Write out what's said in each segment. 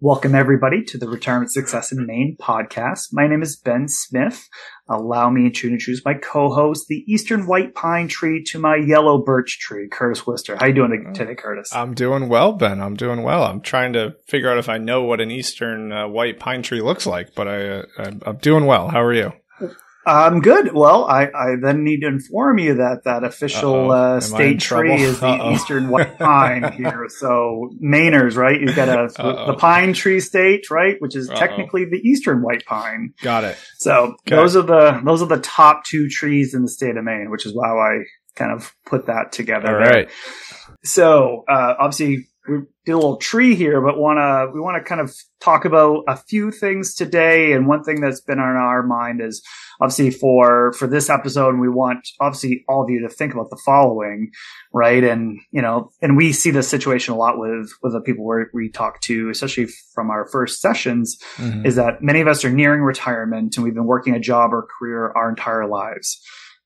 Welcome, everybody, to the Retirement Success in Maine podcast. My name is Ben Smith. Allow me to introduce my co-host, the Eastern White Pine Tree to my Yellow Birch Tree, Curtis Worcester. How you doing today, Curtis? I'm doing well, Ben. I'm doing well. I'm trying to figure out if I know what an Eastern uh, White Pine Tree looks like, but I, uh, I'm doing well. How are you? I'm good. Well, I, I then need to inform you that that official uh, state tree is the Uh-oh. eastern white pine here. So Mainers, right? You've got a the pine tree state, right, which is Uh-oh. technically the eastern white pine. Got it. So okay. those are the those are the top two trees in the state of Maine, which is why I kind of put that together. All right. So uh, obviously we did a little tree here, but wanna we want to kind of talk about a few things today. And one thing that's been on our mind is obviously for for this episode, we want obviously all of you to think about the following, right? And you know, and we see this situation a lot with with the people we talk to, especially from our first sessions, mm-hmm. is that many of us are nearing retirement and we've been working a job or career our entire lives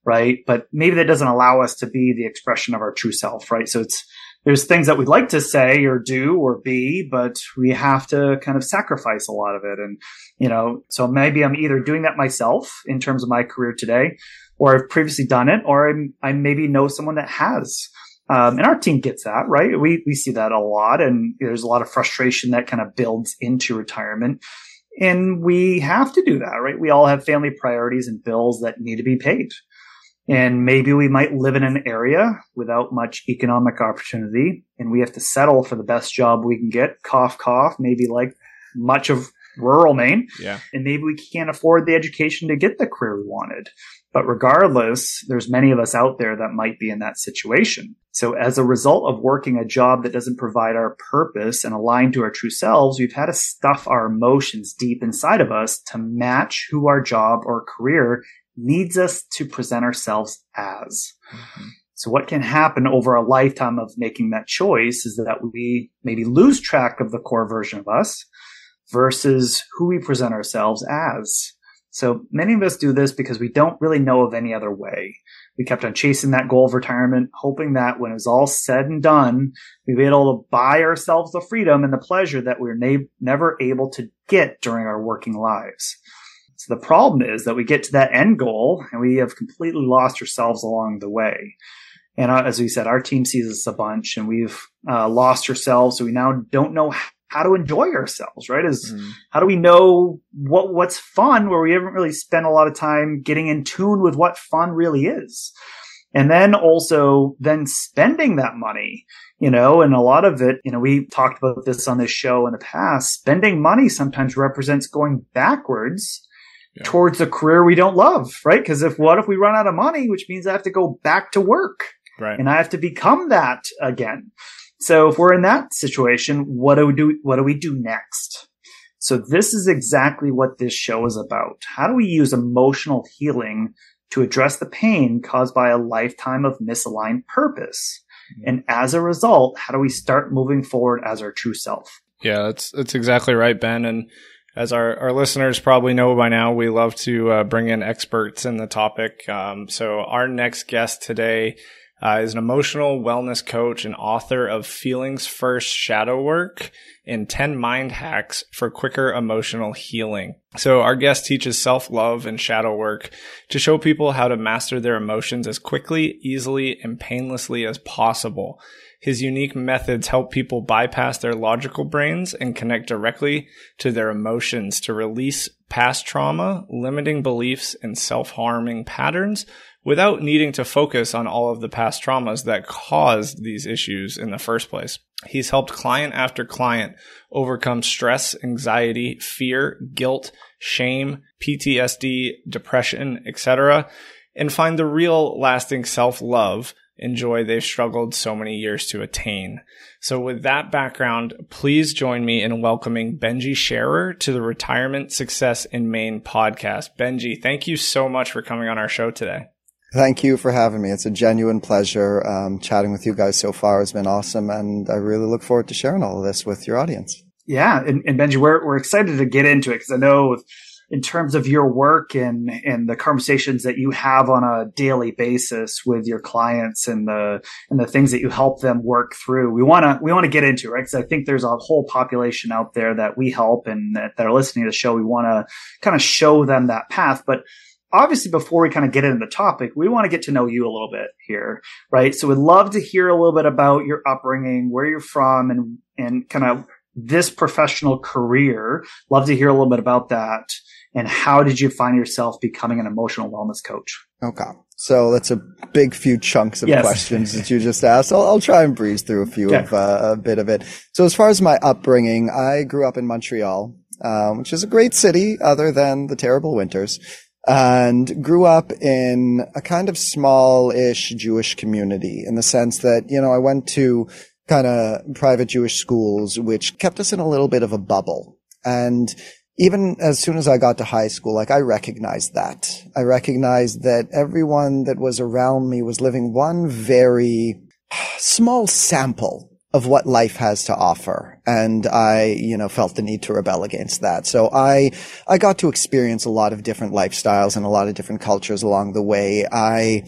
right? But maybe that doesn't allow us to be the expression of our true self, right? So it's there's things that we'd like to say or do or be, but we have to kind of sacrifice a lot of it. And, you know, so maybe I'm either doing that myself in terms of my career today, or I've previously done it, or I'm, i maybe know someone that has. Um, and our team gets that, right? We, we see that a lot and there's a lot of frustration that kind of builds into retirement. And we have to do that, right? We all have family priorities and bills that need to be paid. And maybe we might live in an area without much economic opportunity and we have to settle for the best job we can get. Cough, cough, maybe like much of rural Maine. Yeah. And maybe we can't afford the education to get the career we wanted. But regardless, there's many of us out there that might be in that situation. So as a result of working a job that doesn't provide our purpose and align to our true selves, we've had to stuff our emotions deep inside of us to match who our job or career needs us to present ourselves as. Mm-hmm. So what can happen over a lifetime of making that choice is that we maybe lose track of the core version of us versus who we present ourselves as. So many of us do this because we don't really know of any other way. We kept on chasing that goal of retirement, hoping that when it was all said and done, we'd be able to buy ourselves the freedom and the pleasure that we are na- never able to get during our working lives. So the problem is that we get to that end goal and we have completely lost ourselves along the way. And uh, as we said, our team sees us a bunch and we've uh, lost ourselves. So we now don't know how to enjoy ourselves, right? Is mm. how do we know what, what's fun where we haven't really spent a lot of time getting in tune with what fun really is. And then also then spending that money, you know, and a lot of it, you know, we talked about this on this show in the past. Spending money sometimes represents going backwards yeah. towards a career we don't love, right? Because if what if we run out of money, which means I have to go back to work, right? And I have to become that again. So if we're in that situation, what do we do? What do we do next? So this is exactly what this show is about. How do we use emotional healing to address the pain caused by a lifetime of misaligned purpose? Mm-hmm. And as a result, how do we start moving forward as our true self? Yeah, that's that's exactly right, Ben. And as our, our listeners probably know by now, we love to uh, bring in experts in the topic. Um, so our next guest today uh, is an emotional wellness coach and author of Feelings First Shadow Work and 10 Mind Hacks for Quicker Emotional Healing. So our guest teaches self-love and shadow work to show people how to master their emotions as quickly, easily, and painlessly as possible. His unique methods help people bypass their logical brains and connect directly to their emotions to release past trauma, limiting beliefs, and self-harming patterns without needing to focus on all of the past traumas that caused these issues in the first place. He's helped client after client overcome stress, anxiety, fear, guilt, shame, PTSD, depression, etc., and find the real lasting self-love enjoy they've struggled so many years to attain. So with that background, please join me in welcoming Benjy Sherer to the Retirement Success in Maine podcast. Benjy, thank you so much for coming on our show today. Thank you for having me. It's a genuine pleasure. Um, chatting with you guys so far has been awesome, and I really look forward to sharing all of this with your audience. Yeah, and, and Benjy, we're we're excited to get into it because I know in terms of your work and and the conversations that you have on a daily basis with your clients and the and the things that you help them work through we want to we want to get into right? Because i think there's a whole population out there that we help and that, that are listening to the show. We want to kind of show them that path. But obviously before we kind of get into the topic we want to get to know you a little bit here right? So we'd love to hear a little bit about your upbringing where you're from and and kind of this professional career. Love to hear a little bit about that and how did you find yourself becoming an emotional wellness coach? Okay. So that's a big few chunks of yes. questions that you just asked. I'll, I'll, try and breeze through a few of uh, a bit of it. So as far as my upbringing, I grew up in Montreal, um, which is a great city other than the terrible winters and grew up in a kind of small-ish Jewish community in the sense that, you know, I went to kind of private Jewish schools, which kept us in a little bit of a bubble. And even as soon as I got to high school, like I recognized that. I recognized that everyone that was around me was living one very small sample of what life has to offer. And I, you know, felt the need to rebel against that. So I, I got to experience a lot of different lifestyles and a lot of different cultures along the way. I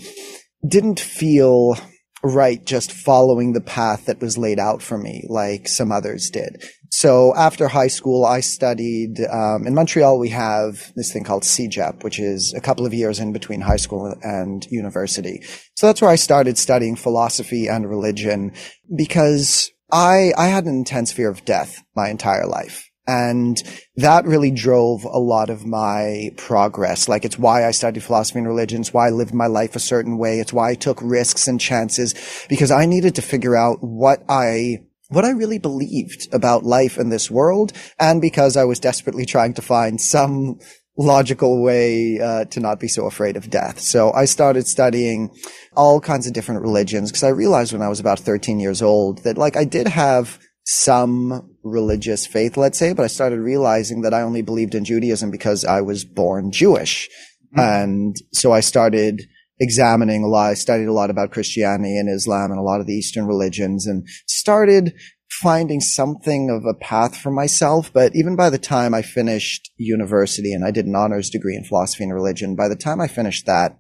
didn't feel right just following the path that was laid out for me like some others did. So after high school, I studied um, in Montreal. We have this thing called CEGEP, which is a couple of years in between high school and university. So that's where I started studying philosophy and religion because I I had an intense fear of death my entire life. And that really drove a lot of my progress. Like it's why I studied philosophy and religion. It's why I lived my life a certain way. It's why I took risks and chances because I needed to figure out what I what I really believed about life in this world, and because I was desperately trying to find some logical way uh, to not be so afraid of death. So I started studying all kinds of different religions because I realized when I was about 13 years old that like I did have some religious faith, let's say, but I started realizing that I only believed in Judaism because I was born Jewish. Mm-hmm. And so I started examining a lot. I studied a lot about Christianity and Islam and a lot of the Eastern religions and started finding something of a path for myself. But even by the time I finished university and I did an honors degree in philosophy and religion, by the time I finished that,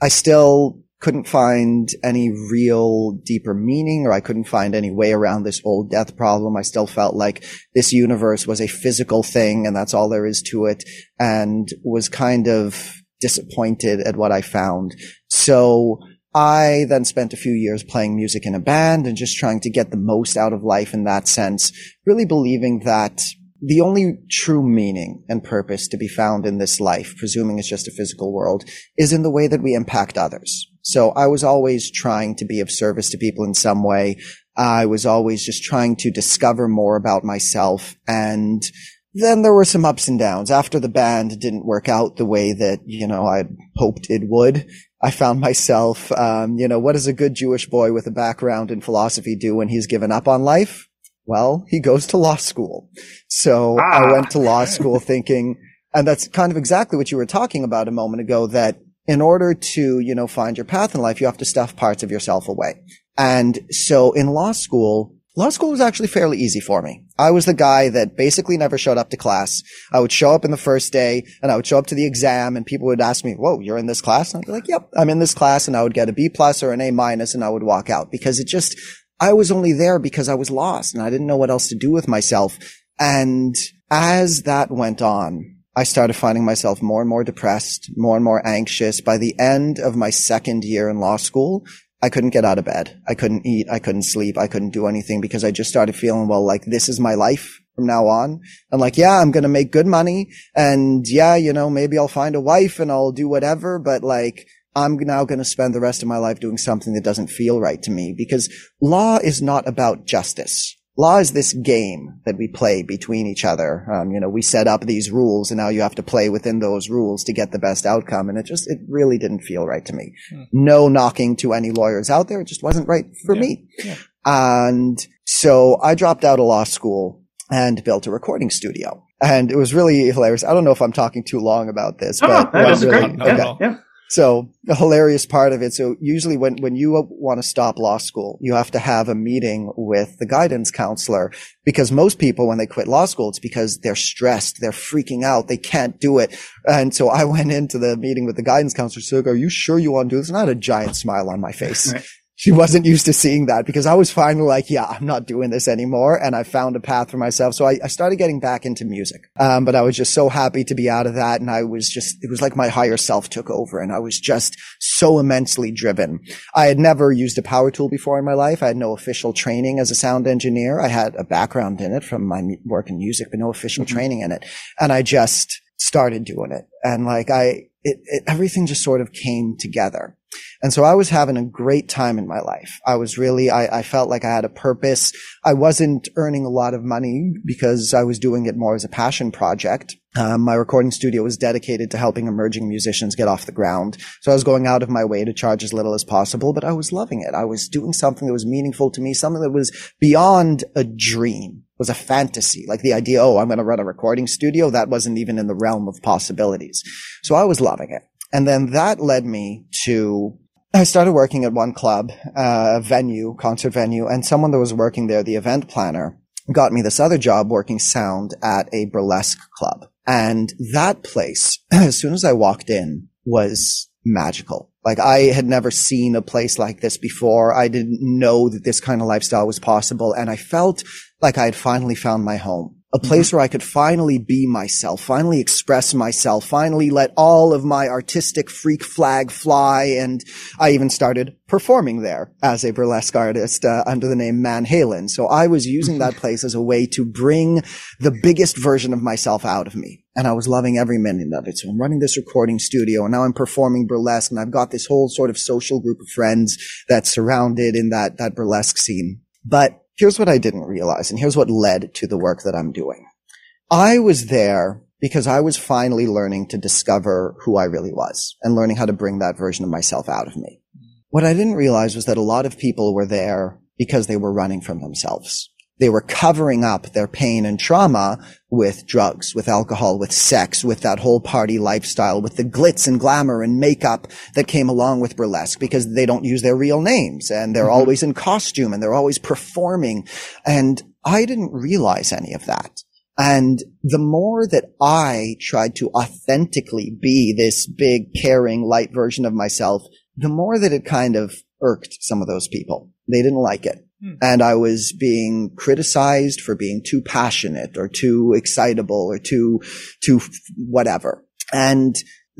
I still couldn't find any real deeper meaning or I couldn't find any way around this old death problem. I still felt like this universe was a physical thing and that's all there is to it and was kind of disappointed at what I found. So I then spent a few years playing music in a band and just trying to get the most out of life in that sense, really believing that the only true meaning and purpose to be found in this life, presuming it's just a physical world, is in the way that we impact others. So I was always trying to be of service to people in some way. I was always just trying to discover more about myself and then there were some ups and downs. After the band didn't work out the way that, you know, I hoped it would, I found myself, um, you know, what does a good Jewish boy with a background in philosophy do when he's given up on life? Well, he goes to law school. So ah. I went to law school thinking, and that's kind of exactly what you were talking about a moment ago, that in order to, you know, find your path in life, you have to stuff parts of yourself away. And so in law school, law school was actually fairly easy for me. I was the guy that basically never showed up to class. I would show up in the first day and I would show up to the exam and people would ask me, whoa, you're in this class? And I'd be like, yep, I'm in this class. And I would get a B plus or an A minus and I would walk out because it just, I was only there because I was lost and I didn't know what else to do with myself. And as that went on, I started finding myself more and more depressed, more and more anxious. By the end of my second year in law school, I couldn't get out of bed. I couldn't eat. I couldn't sleep. I couldn't do anything because I just started feeling, well, like this is my life from now on. And like, yeah, I'm going to make good money. And yeah, you know, maybe I'll find a wife and I'll do whatever. But like, I'm now going to spend the rest of my life doing something that doesn't feel right to me because law is not about justice. Law is this game that we play between each other. Um, you know, we set up these rules and now you have to play within those rules to get the best outcome. And it just, it really didn't feel right to me. Hmm. No knocking to any lawyers out there. It just wasn't right for yeah. me. Yeah. And so I dropped out of law school and built a recording studio. And it was really hilarious. I don't know if I'm talking too long about this, oh, but that was really, great. Okay. Yeah, yeah. So the hilarious part of it. So usually when, when you want to stop law school, you have to have a meeting with the guidance counselor because most people, when they quit law school, it's because they're stressed. They're freaking out. They can't do it. And so I went into the meeting with the guidance counselor. So are you sure you want to do this? Had a giant smile on my face. Right she wasn't used to seeing that because I was finally like, yeah, I'm not doing this anymore. And I found a path for myself. So I, I started getting back into music. Um, but I was just so happy to be out of that. And I was just, it was like my higher self took over and I was just so immensely driven. I had never used a power tool before in my life. I had no official training as a sound engineer. I had a background in it from my work in music, but no official mm-hmm. training in it. And I just started doing it. And like I, it, it, everything just sort of came together. And so I was having a great time in my life. I was really, I, I, felt like I had a purpose. I wasn't earning a lot of money because I was doing it more as a passion project. Um, my recording studio was dedicated to helping emerging musicians get off the ground. So I was going out of my way to charge as little as possible, but I was loving it. I was doing something that was meaningful to me, something that was beyond a dream, was a fantasy. Like the idea, oh, I'm going to run a recording studio. That wasn't even in the realm of possibilities. So I was loving it. And then that led me to I started working at one club, uh, a venue, concert venue, and someone that was working there, the event planner, got me this other job working sound at a burlesque club. And that place, as soon as I walked in, was magical. Like I had never seen a place like this before. I didn't know that this kind of lifestyle was possible. And I felt like I had finally found my home a place mm-hmm. where I could finally be myself, finally express myself, finally let all of my artistic freak flag fly. And I even started performing there as a burlesque artist uh, under the name Man Halen. So I was using that place as a way to bring the biggest version of myself out of me. And I was loving every minute of it. So I'm running this recording studio and now I'm performing burlesque and I've got this whole sort of social group of friends that's surrounded in that, that burlesque scene. But here's what I didn't realize, and here's what led to the work that I'm doing. I was there because I was finally learning to discover who I really was and learning how to bring that version of myself out of me. What I didn't realize was that a lot of people were there because they were running from themselves. They were covering up their pain and trauma with drugs, with alcohol, with sex, with that whole party lifestyle, with the glitz and glamour and makeup that came along with burlesque because they don't use their real names and they're mm-hmm. always in costume and they're always performing. And I didn't realize any of that. And the more that I tried to authentically be this big, caring, light version of myself, the more that it kind of irked some of those people. They didn't like it. Hmm. And I was being criticized for being too passionate or too excitable or too, too whatever. And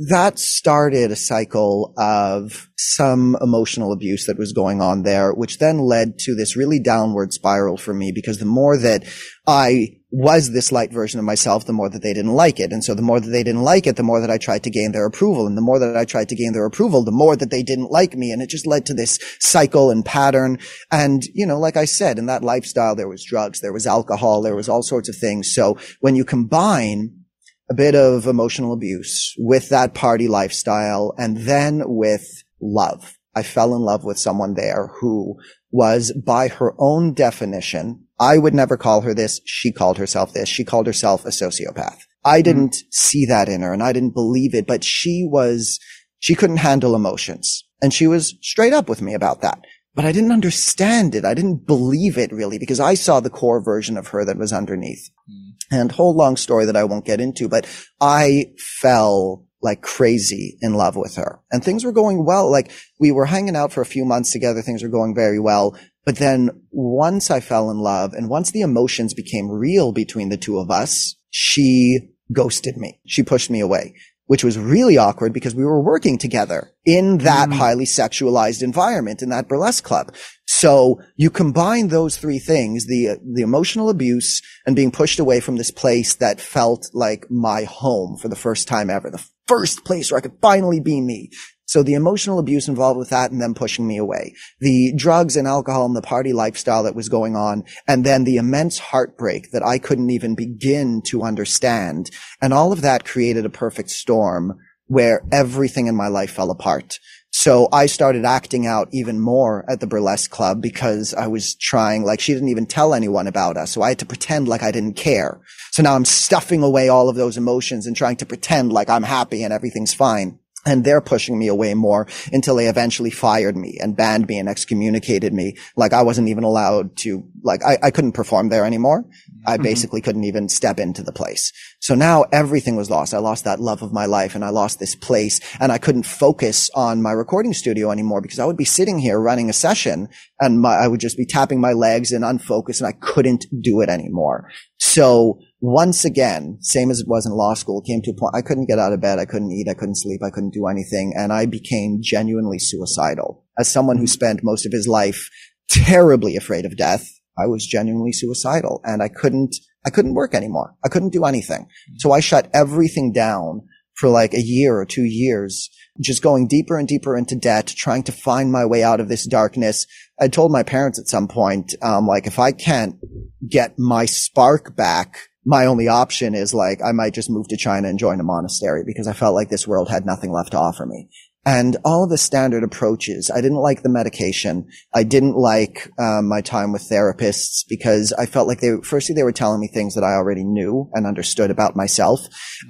that started a cycle of some emotional abuse that was going on there, which then led to this really downward spiral for me because the more that I was this light version of myself, the more that they didn't like it. And so the more that they didn't like it, the more that I tried to gain their approval. And the more that I tried to gain their approval, the more that they didn't like me. And it just led to this cycle and pattern. And, you know, like I said, in that lifestyle, there was drugs, there was alcohol, there was all sorts of things. So when you combine a bit of emotional abuse with that party lifestyle and then with love. I fell in love with someone there who was by her own definition. I would never call her this. She called herself this. She called herself a sociopath. I mm-hmm. didn't mm-hmm. see that in her and I didn't believe it, but she was, she couldn't handle emotions and she was straight up with me about that. But I didn't understand it. I didn't believe it really because I saw the core version of her that was underneath. Mm-hmm. And whole long story that I won't get into, but I fell like crazy in love with her and things were going well. Like we were hanging out for a few months together. Things were going very well. But then once I fell in love and once the emotions became real between the two of us, she ghosted me. She pushed me away which was really awkward because we were working together in that mm. highly sexualized environment in that burlesque club. So you combine those three things, the, the emotional abuse and being pushed away from this place that felt like my home for the first time ever, the first place where I could finally be me So the emotional abuse involved with that and them pushing me away, the drugs and alcohol and the party lifestyle that was going on, and then the immense heartbreak that I couldn't even begin to understand. And all of that created a perfect storm where everything in my life fell apart. So I started acting out even more at the burlesque club because I was trying, like she didn't even tell anyone about us. So I had to pretend like I didn't care. So now I'm stuffing away all of those emotions and trying to pretend like I'm happy and everything's fine. And they're pushing me away more until they eventually fired me and banned me and excommunicated me. Like I wasn't even allowed to, like I, I couldn't perform there anymore. I mm-hmm. basically couldn't even step into the place. So now everything was lost. I lost that love of my life and I lost this place and I couldn't focus on my recording studio anymore because I would be sitting here running a session and my, I would just be tapping my legs and unfocused and I couldn't do it anymore. So once again, same as it was in law school, came to a point I couldn't get out of bed, I couldn't eat, I couldn't sleep, I couldn't do anything, and I became genuinely suicidal. As someone who spent most of his life terribly afraid of death, I was genuinely suicidal and I couldn't, I couldn't work anymore. I couldn't do anything. So I shut everything down for like a year or two years, just going deeper and deeper into debt, trying to find my way out of this darkness. I told my parents at some point, um, like, if I can't get my spark back, my only option is like, I might just move to China and join a monastery because I felt like this world had nothing left to offer me and all of the standard approaches. I didn't like the medication. I didn't like um, my time with therapists because I felt like they, firstly, they were telling me things that I already knew and understood about myself.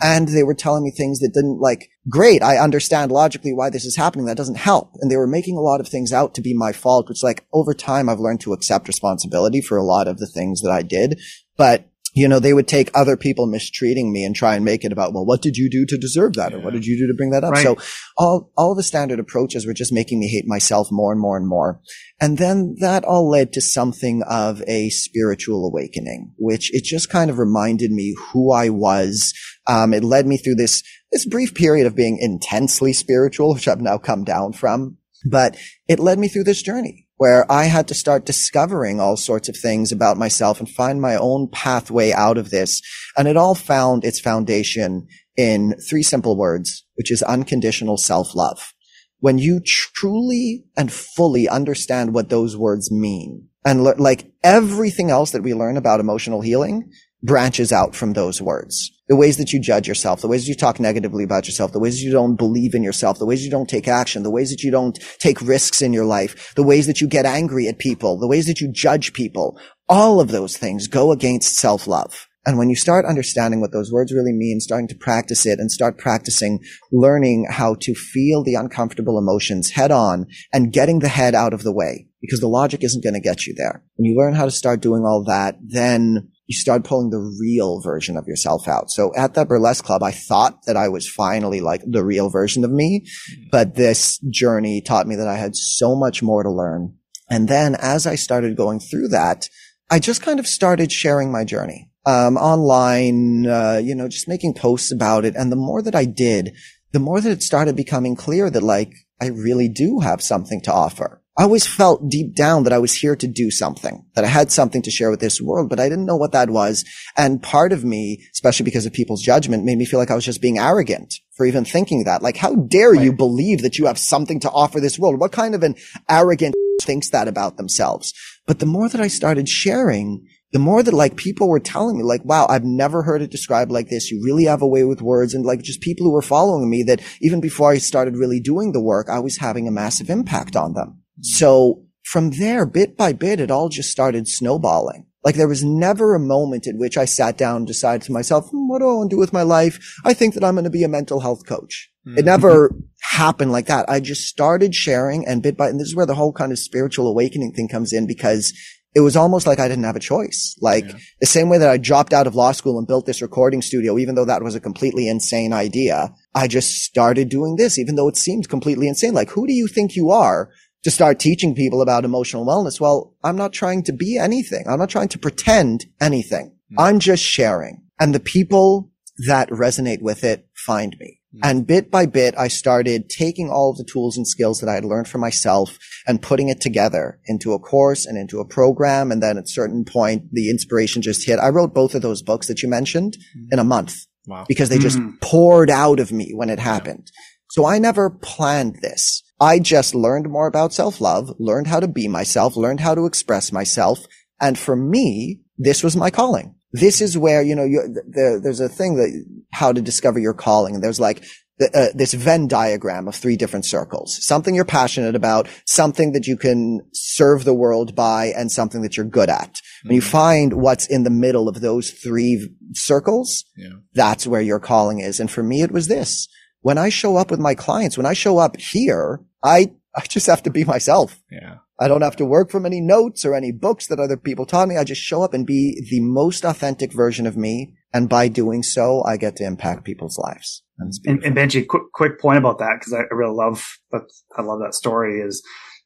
And they were telling me things that didn't like, great. I understand logically why this is happening. That doesn't help. And they were making a lot of things out to be my fault, which like over time, I've learned to accept responsibility for a lot of the things that I did. But you know, they would take other people mistreating me and try and make it about, well, what did you do to deserve that? Or what did you do to bring that up? Right. So all, all the standard approaches were just making me hate myself more and more and more. And then that all led to something of a spiritual awakening, which it just kind of reminded me who I was. Um, it led me through this, this brief period of being intensely spiritual, which I've now come down from, but it led me through this journey where I had to start discovering all sorts of things about myself and find my own pathway out of this. And it all found its foundation in three simple words, which is unconditional self-love. When you truly and fully understand what those words mean and le- like everything else that we learn about emotional healing branches out from those words. The ways that you judge yourself, the ways you talk negatively about yourself, the ways that you don't believe in yourself, the ways you don't take action, the ways that you don't take risks in your life, the ways that you get angry at people, the ways that you judge people, all of those things go against self-love. And when you start understanding what those words really mean, starting to practice it and start practicing learning how to feel the uncomfortable emotions head on and getting the head out of the way because the logic isn't going to get you there. When you learn how to start doing all that, then you start pulling the real version of yourself out. So at that burlesque club, I thought that I was finally like the real version of me, mm-hmm. but this journey taught me that I had so much more to learn. And then as I started going through that, I just kind of started sharing my journey. Um, online, uh, you know, just making posts about it. And the more that I did, the more that it started becoming clear that like, I really do have something to offer. I always felt deep down that I was here to do something, that I had something to share with this world, but I didn't know what that was. And part of me, especially because of people's judgment, made me feel like I was just being arrogant for even thinking that. Like, how dare right. you believe that you have something to offer this world? What kind of an arrogant thinks that about themselves? But the more that I started sharing, the more that like people were telling me like, wow, I've never heard it described like this. You really have a way with words. And like just people who were following me that even before I started really doing the work, I was having a massive impact on them. So from there, bit by bit, it all just started snowballing. Like there was never a moment in which I sat down and decided to myself, hmm, what do I want to do with my life? I think that I'm going to be a mental health coach. Mm-hmm. It never happened like that. I just started sharing and bit by, and this is where the whole kind of spiritual awakening thing comes in because it was almost like I didn't have a choice. Like yeah. the same way that I dropped out of law school and built this recording studio, even though that was a completely insane idea, I just started doing this, even though it seemed completely insane. Like, who do you think you are to start teaching people about emotional wellness. Well, I'm not trying to be anything. I'm not trying to pretend anything. Mm. I'm just sharing. And the people that resonate with it find me. Mm. And bit by bit, I started taking all of the tools and skills that I had learned for myself and putting it together into a course and into a program. And then at a certain point, the inspiration just hit. I wrote both of those books that you mentioned mm. in a month. Wow. Because they just mm. poured out of me when it happened. So I never planned this. I just learned more about self-love, learned how to be myself, learned how to express myself. And for me, this was my calling. This is where, you know, you, there, there's a thing that how to discover your calling. And there's like uh, this Venn diagram of three different circles. Something you're passionate about, something that you can serve the world by, and something that you're good at. Mm-hmm. When you find what's in the middle of those three circles, yeah. that's where your calling is. And for me, it was this. When I show up with my clients, when I show up here, I, I just have to be myself. Yeah. I don't have to work from any notes or any books that other people taught me. I just show up and be the most authentic version of me. And by doing so, I get to impact people's lives. And, and, Benjy, quick, quick point about that, because I really love that. I love that story is,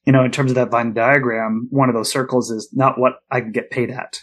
you know, in terms of that Venn diagram, one of those circles is not what I can get paid at,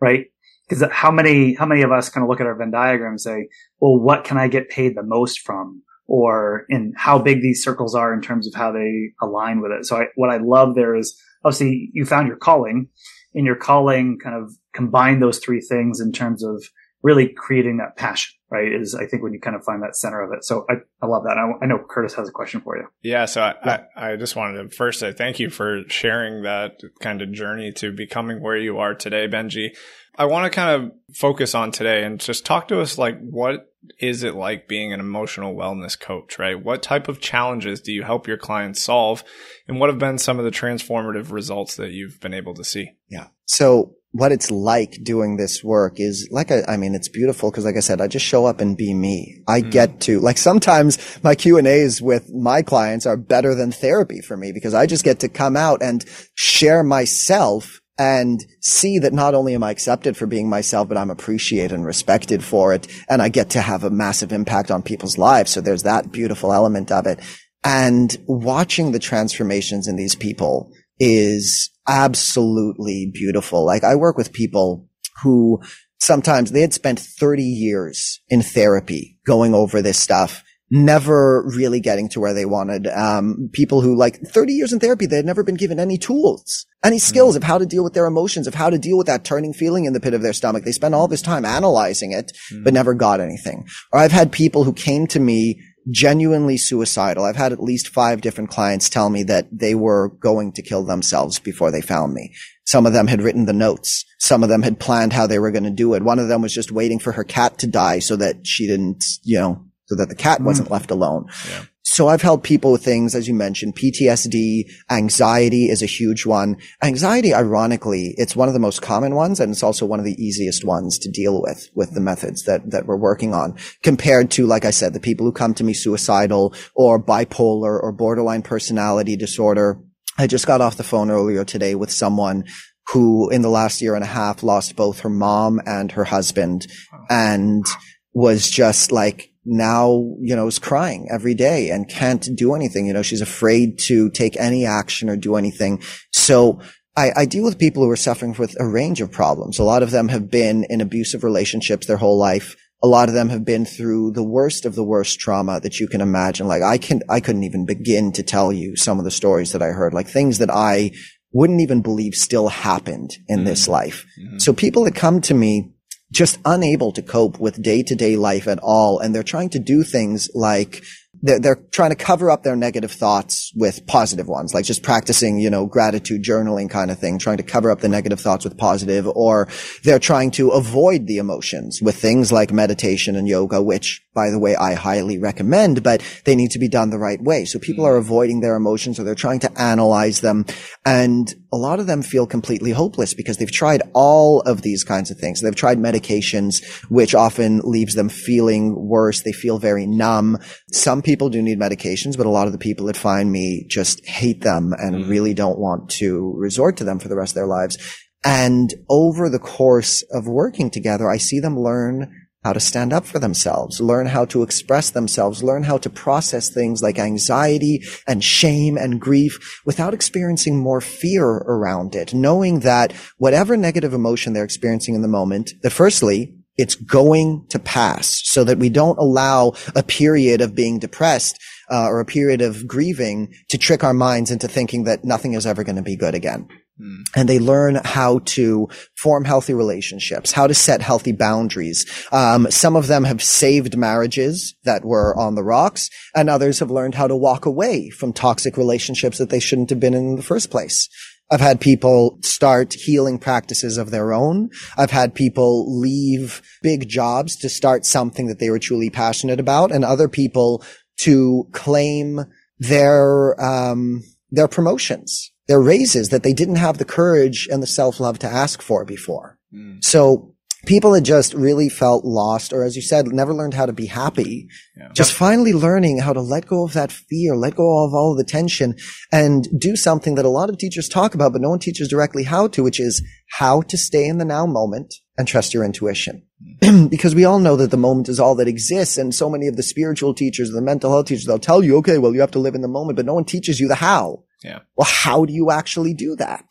right? Because how many, how many of us kind of look at our Venn diagram and say, well, what can I get paid the most from? Or in how big these circles are in terms of how they align with it. So I, what I love there is obviously you found your calling in your calling kind of combine those three things in terms of really creating that passion, right? Is I think when you kind of find that center of it. So I, I love that. I, I know Curtis has a question for you. Yeah. So I, yeah. I, I, just wanted to first say thank you for sharing that kind of journey to becoming where you are today, Benjy. I want to kind of focus on today and just talk to us like what is it like being an emotional wellness coach, right? What type of challenges do you help your clients solve? And what have been some of the transformative results that you've been able to see? Yeah. So what it's like doing this work is like I, I mean it's beautiful because like I said I just show up and be me. I mm. get to like sometimes my Q and A's with my clients are better than therapy for me because I just get to come out and share myself and see that not only am I accepted for being myself, but I'm appreciated and respected for it. And I get to have a massive impact on people's lives. So there's that beautiful element of it. And watching the transformations in these people is absolutely beautiful. Like I work with people who sometimes they had spent 30 years in therapy going over this stuff never really getting to where they wanted. Um, people who like 30 years in therapy, they had never been given any tools, any skills mm. of how to deal with their emotions, of how to deal with that turning feeling in the pit of their stomach. They spent all this time analyzing it, mm. but never got anything. Or I've had people who came to me genuinely suicidal. I've had at least five different clients tell me that they were going to kill themselves before they found me. Some of them had written the notes. Some of them had planned how they were going to do it. One of them was just waiting for her cat to die so that she didn't, you know, so that the cat mm. wasn't left alone. Yeah. So I've helped people with things, as you mentioned, PTSD, anxiety is a huge one. Anxiety, ironically, it's one of the most common ones and it's also one of the easiest ones to deal with, with the methods that, that we're working on compared to, like I said, the people who come to me suicidal or bipolar or borderline personality disorder. I just got off the phone earlier today with someone who in the last year and a half lost both her mom and her husband and was just like now, you know, is crying every day and can't do anything. You know, she's afraid to take any action or do anything. So I, I, deal with people who are suffering with a range of problems. A lot of them have been in abusive relationships their whole life. A lot of them have been through the worst of the worst trauma that you can imagine. Like I can, I couldn't even begin to tell you some of the stories that I heard, like things that I wouldn't even believe still happened in mm-hmm. this life. Mm-hmm. So people that come to me just unable to cope with day to day life at all. And they're trying to do things like they're, they're trying to cover up their negative thoughts with positive ones, like just practicing, you know, gratitude journaling kind of thing, trying to cover up the negative thoughts with positive, or they're trying to avoid the emotions with things like meditation and yoga, which by the way, I highly recommend, but they need to be done the right way. So people hmm. are avoiding their emotions or they're trying to analyze them. And a lot of them feel completely hopeless because they've tried all of these kinds of things. They've tried medications, which often leaves them feeling worse. They feel very numb. Some people do need medications, but a lot of the people that find me just hate them and mm. really don't want to resort to them for the rest of their lives. And over the course of working together, I see them learn how to stand up for themselves, learn how to express themselves, learn how to process things like anxiety and shame and grief without experiencing more fear around it, knowing that whatever negative emotion they're experiencing in the moment, that firstly, it's going to pass so that we don't allow a period of being depressed uh, or a period of grieving to trick our minds into thinking that nothing is ever going to be good again. Mm. And they learn how to form healthy relationships, how to set healthy boundaries. Um, some of them have saved marriages that were on the rocks, and others have learned how to walk away from toxic relationships that they shouldn't have been in in the first place. I've had people start healing practices of their own. I've had people leave big jobs to start something that they were truly passionate about, and other people to claim their um, their promotions their raises that they didn't have the courage and the self-love to ask for before. Mm. So people had just really felt lost, or as you said, never learned how to be happy. Yeah. Just finally learning how to let go of that fear, let go of all of the tension and do something that a lot of teachers talk about, but no one teaches directly how to, which is how to stay in the now moment and trust your intuition. Mm. because we all know that the moment is all that exists. And so many of the spiritual teachers, the mental health teachers, they'll tell you, okay, well, you have to live in the moment, but no one teaches you the how. Yeah. Well, how do you actually do that?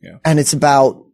Yeah. And it's about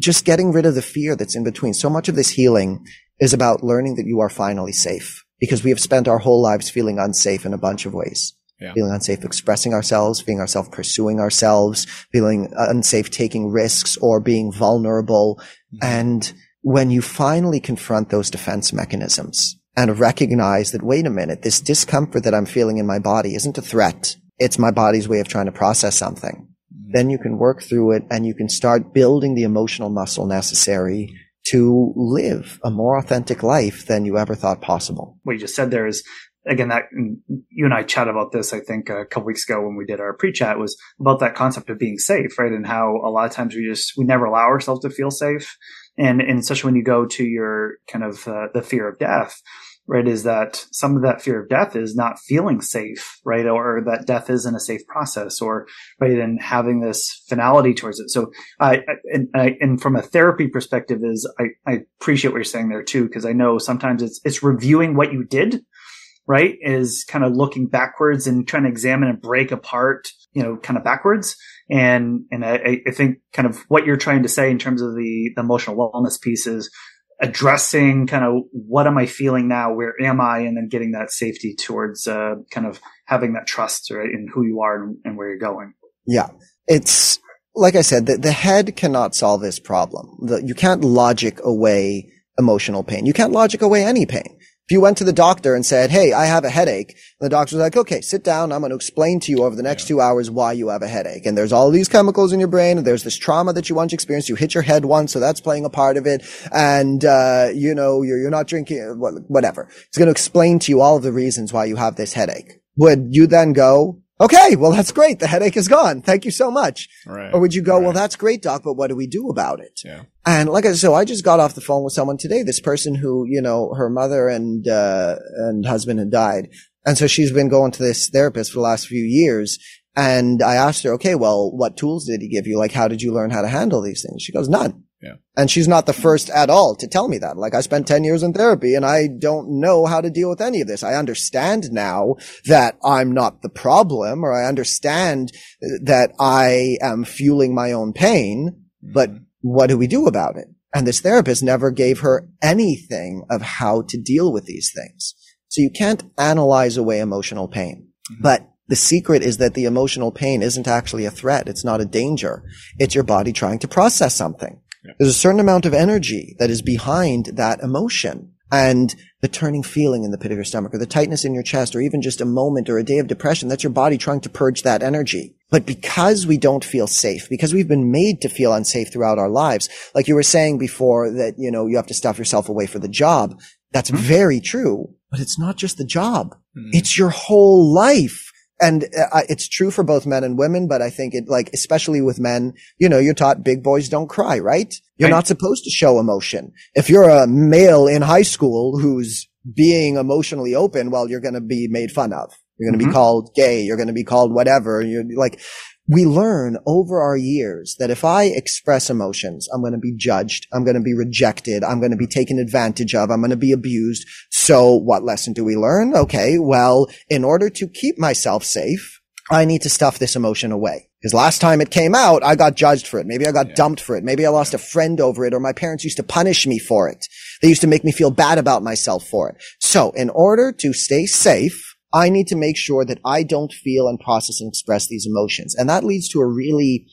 just getting rid of the fear that's in between. So much of this healing is about learning that you are finally safe because we have spent our whole lives feeling unsafe in a bunch of ways. Yeah. Feeling unsafe expressing ourselves, feeling ourselves pursuing ourselves, feeling unsafe taking risks or being vulnerable. Mm-hmm. And when you finally confront those defense mechanisms and recognize that, wait a minute, this discomfort that I'm feeling in my body isn't a threat. It's my body's way of trying to process something. Mm-hmm. Then you can work through it and you can start building the emotional muscle necessary to live a more authentic life than you ever thought possible. What you just said there is again that you and I chat about this I think a couple weeks ago when we did our pre-chat was about that concept of being safe right and how a lot of times we just we never allow ourselves to feel safe and and especially when you go to your kind of uh, the fear of death right, is that some of that fear of death is not feeling safe, right, or that death isn't a safe process, or right, and having this finality towards it. So, I and, I, and from a therapy perspective, is I, I appreciate what you're saying there too, because I know sometimes it's it's reviewing what you did, right, is kind of looking backwards and trying to examine and break apart, you know, kind of backwards. And and I, I think kind of what you're trying to say in terms of the, the emotional wellness piece is addressing kind of what am I feeling now? Where am I? And then getting that safety towards uh, kind of having that trust right, in who you are and, and, where you're going. Yeah. It's like I said, the, the head cannot solve this problem. The, you can't logic away emotional pain. You can't logic away any pain. If you went to the doctor and said, Hey, I have a headache, the doctor's like, okay, sit down. I'm going to explain to you over the next yeah. two hours why you have a headache. And there's all these chemicals in your brain and there's this trauma that you once experienced. You hit your head once. So that's playing a part of it. And, uh, you know, you're, you're not drinking, whatever. It's going to explain to you all of the reasons why you have this headache. Would you then go, Okay, well, that's great. The headache is gone. Thank you so much. Right. Or would you go, right. well, that's great, doc, but what do we do about it? Yeah. And like I said, so I just got off the phone with someone today, this person who, you know, her mother and, uh, and husband had died. And so she's been going to this therapist for the last few years. And I asked her, okay, well, what tools did he give you? Like, how did you learn how to handle these things? She goes, none. Yeah. And she's not the first at all to tell me that. Like I spent 10 years in therapy and I don't know how to deal with any of this. I understand now that I'm not the problem or I understand that I am fueling my own pain, but mm-hmm. what do we do about it? And this therapist never gave her anything of how to deal with these things. So you can't analyze away emotional pain, mm-hmm. but the secret is that the emotional pain isn't actually a threat. It's not a danger. It's your body trying to process something. There's a certain amount of energy that is behind that emotion and the turning feeling in the pit of your stomach or the tightness in your chest or even just a moment or a day of depression. That's your body trying to purge that energy. But because we don't feel safe, because we've been made to feel unsafe throughout our lives, like you were saying before that, you know, you have to stuff yourself away for the job. That's mm-hmm. very true, but it's not just the job. Mm-hmm. It's your whole life and uh, it's true for both men and women, but I think it like, especially with men, you know, you're taught big boys don't cry, right? You're right. not supposed to show emotion. If you're a male in high school who's being emotionally open, well, you're going to be made fun of. You're going to mm-hmm. be called gay. You're going to be called whatever. You're like, we learn over our years that if I express emotions, I'm going to be judged. I'm going to be rejected. I'm going to be taken advantage of. I'm going to be abused. So what lesson do we learn? Okay. Well, in order to keep myself safe, I need to stuff this emotion away. Because last time it came out, I got judged for it. Maybe I got yeah. dumped for it. Maybe I lost a friend over it or my parents used to punish me for it. They used to make me feel bad about myself for it. So in order to stay safe, I need to make sure that I don't feel and process and express these emotions. And that leads to a really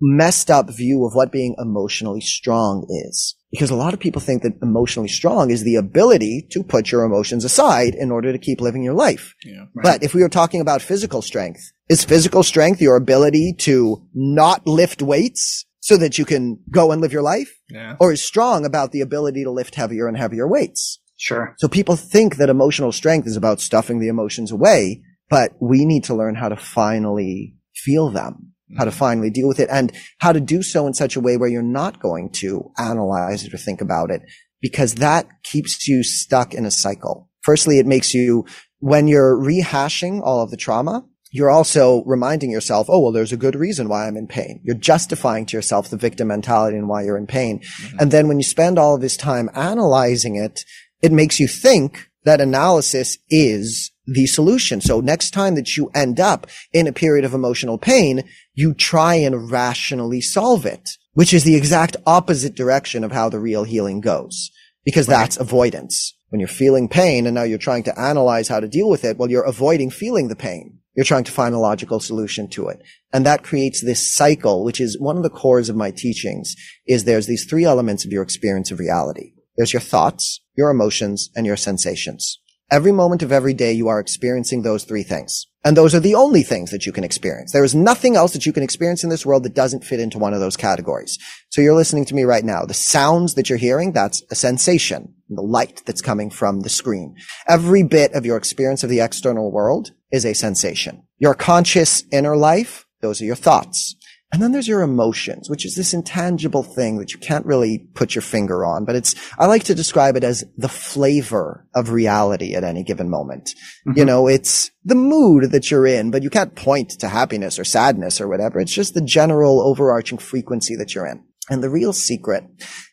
messed up view of what being emotionally strong is. Because a lot of people think that emotionally strong is the ability to put your emotions aside in order to keep living your life. Yeah, right. But if we were talking about physical strength, is physical strength your ability to not lift weights so that you can go and live your life? Yeah. Or is strong about the ability to lift heavier and heavier weights? Sure. So people think that emotional strength is about stuffing the emotions away, but we need to learn how to finally feel them how to finally deal with it and how to do so in such a way where you're not going to analyze it or think about it because that keeps you stuck in a cycle. Firstly, it makes you, when you're rehashing all of the trauma, you're also reminding yourself, oh, well, there's a good reason why I'm in pain. You're justifying to yourself the victim mentality and why you're in pain. Mm-hmm. And then when you spend all of this time analyzing it, it makes you think that analysis is the solution. So next time that you end up in a period of emotional pain, you try and rationally solve it, which is the exact opposite direction of how the real healing goes, because right. that's avoidance. When you're feeling pain and now you're trying to analyze how to deal with it, well, you're avoiding feeling the pain. You're trying to find a logical solution to it. And that creates this cycle, which is one of the cores of my teachings, is there's these three elements of your experience of reality. There's your thoughts, your emotions, and your sensations. Every moment of every day, you are experiencing those three things. And those are the only things that you can experience. There is nothing else that you can experience in this world that doesn't fit into one of those categories. So you're listening to me right now. The sounds that you're hearing, that's a sensation. The light that's coming from the screen. Every bit of your experience of the external world is a sensation. Your conscious inner life, those are your thoughts. And then there's your emotions, which is this intangible thing that you can't really put your finger on, but it's, I like to describe it as the flavor of reality at any given moment. Mm-hmm. You know, it's the mood that you're in, but you can't point to happiness or sadness or whatever. It's just the general overarching frequency that you're in. And the real secret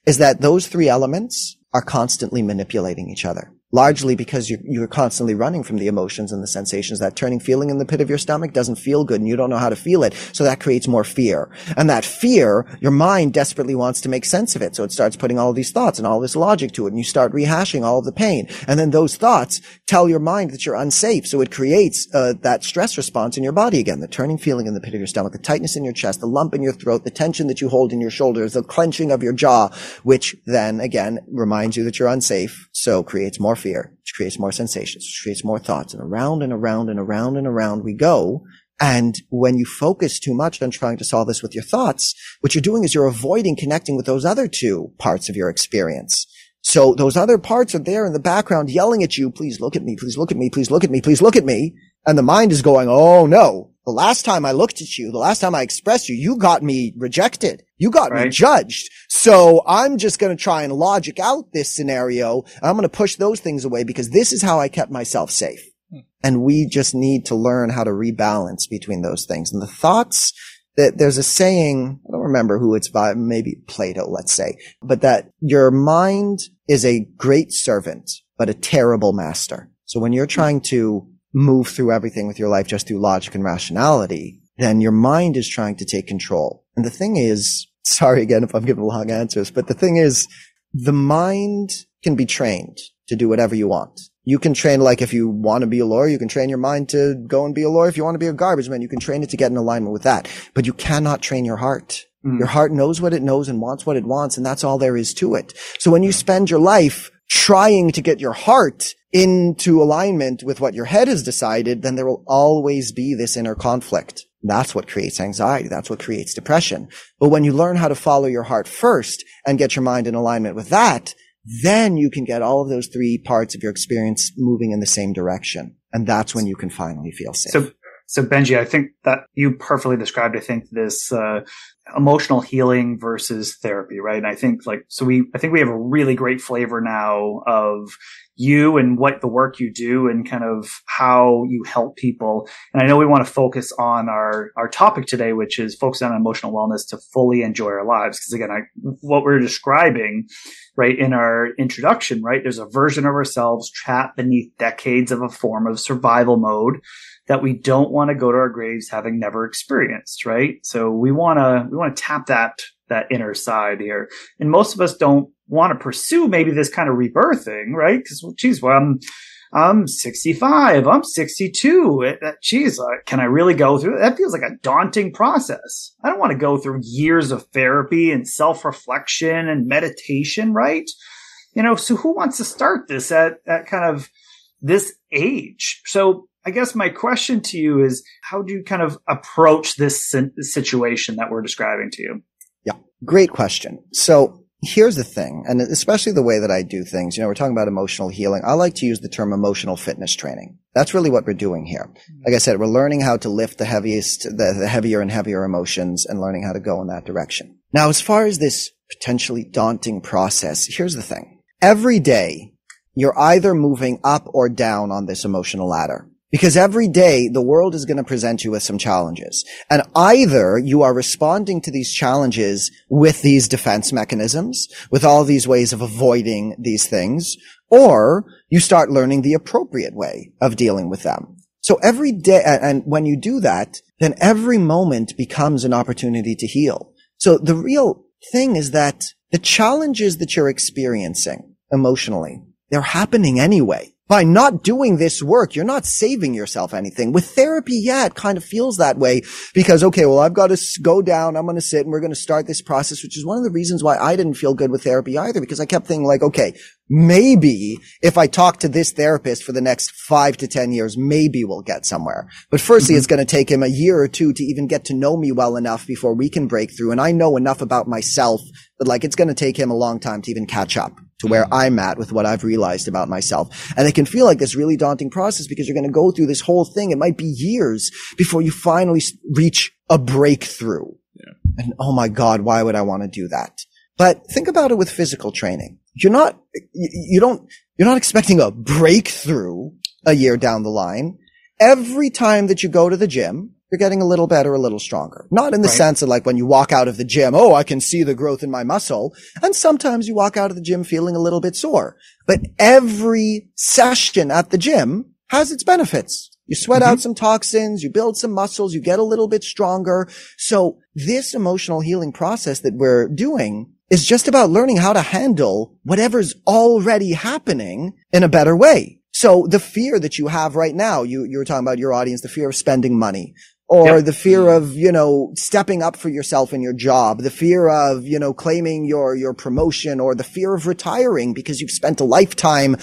is that those three elements are constantly manipulating each other largely because you're, you're constantly running from the emotions and the sensations. That turning feeling in the pit of your stomach doesn't feel good and you don't know how to feel it. So that creates more fear. And that fear, your mind desperately wants to make sense of it. So it starts putting all these thoughts and all this logic to it and you start rehashing all of the pain. And then those thoughts tell your mind that you're unsafe. So it creates uh, that stress response in your body again, the turning feeling in the pit of your stomach, the tightness in your chest, the lump in your throat, the tension that you hold in your shoulders, the clenching of your jaw, which then again reminds you that you're unsafe. So creates more which creates more sensations, which creates more thoughts, and around and around and around and around we go. And when you focus too much on trying to solve this with your thoughts, what you're doing is you're avoiding connecting with those other two parts of your experience. So those other parts are there in the background yelling at you, please look at me, please look at me, please look at me, please look at me. And the mind is going, oh no, the last time I looked at you, the last time I expressed you, you got me rejected. You got right. me judged. So I'm just going to try and logic out this scenario. I'm going to push those things away because this is how I kept myself safe. Hmm. And we just need to learn how to rebalance between those things. And the thoughts that there's a saying, I don't remember who it's by, maybe Plato, let's say, but that your mind is a great servant, but a terrible master. So when you're trying to move through everything with your life just through logic and rationality, then your mind is trying to take control. And the thing is, sorry again if I'm giving long answers, but the thing is, the mind can be trained to do whatever you want. You can train, like if you want to be a lawyer, you can train your mind to go and be a lawyer. If you want to be a garbage man, you can train it to get in alignment with that. But you cannot train your heart. Mm. Your heart knows what it knows and wants what it wants, and that's all there is to it. So when you spend your life trying to get your heart into alignment with what your head has decided, then there will always be this inner conflict. That's what creates anxiety. That's what creates depression. But when you learn how to follow your heart first and get your mind in alignment with that, then you can get all of those three parts of your experience moving in the same direction. And that's when you can finally feel safe. So, so Benjy, I think that you perfectly described, I think this, uh, emotional healing versus therapy, right? And I think like, so we, I think we have a really great flavor now of you and what the work you do and kind of how you help people. And I know we want to focus on our, our topic today, which is focusing on emotional wellness to fully enjoy our lives. Cause again, I, what we're describing, right, in our introduction, right, there's a version of ourselves trapped beneath decades of a form of survival mode that we don't want to go to our graves having never experienced, right? So we want to, we want to tap that, that inner side here. And most of us don't want to pursue maybe this kind of rebirthing, right? Because, well, geez, well, I'm, I'm 65. I'm 62. that Geez, uh, can I really go through it? That feels like a daunting process. I don't want to go through years of therapy and self reflection and meditation, right? You know, so who wants to start this at, at kind of this age? So I guess my question to you is how do you kind of approach this situation that we're describing to you? Yeah, great question. So here's the thing, and especially the way that I do things, you know, we're talking about emotional healing. I like to use the term emotional fitness training. That's really what we're doing here. Mm-hmm. Like I said, we're learning how to lift the heaviest, the, the heavier and heavier emotions and learning how to go in that direction. Now, as far as this potentially daunting process, here's the thing. Every day, you're either moving up or down on this emotional ladder. Because every day the world is going to present you with some challenges. And either you are responding to these challenges with these defense mechanisms, with all these ways of avoiding these things, or you start learning the appropriate way of dealing with them. So every day, and when you do that, then every moment becomes an opportunity to heal. So the real thing is that the challenges that you're experiencing emotionally, they're happening anyway by not doing this work, you're not saving yourself anything. With therapy, yeah, it kind of feels that way because, okay, well, I've got to go down. I'm going to sit and we're going to start this process, which is one of the reasons why I didn't feel good with therapy either, because I kept thinking like, okay, maybe if I talk to this therapist for the next five to 10 years, maybe we'll get somewhere. But firstly, mm-hmm. it's going to take him a year or two to even get to know me well enough before we can break through. And I know enough about myself that like it's going to take him a long time to even catch up to where mm-hmm. I'm at with what I've realized about myself. And it can feel like this really daunting process because you're going to go through this whole thing. It might be years before you finally reach a breakthrough. Yeah. And oh my God, why would I want to do that? But think about it with physical training. You're not, you, you don't, you're not expecting a breakthrough a year down the line. Every time that you go to the gym, you're getting a little better, a little stronger. Not in the right. sense of like when you walk out of the gym, oh, I can see the growth in my muscle. And sometimes you walk out of the gym feeling a little bit sore. But every session at the gym has its benefits. You sweat mm-hmm. out some toxins, you build some muscles, you get a little bit stronger. So this emotional healing process that we're doing is just about learning how to handle whatever's already happening in a better way. So the fear that you have right now, you, you were talking about your audience, the fear of spending money, or yep. the fear of, you know, stepping up for yourself in your job, the fear of, you know, claiming your, your promotion or the fear of retiring because you've spent a lifetime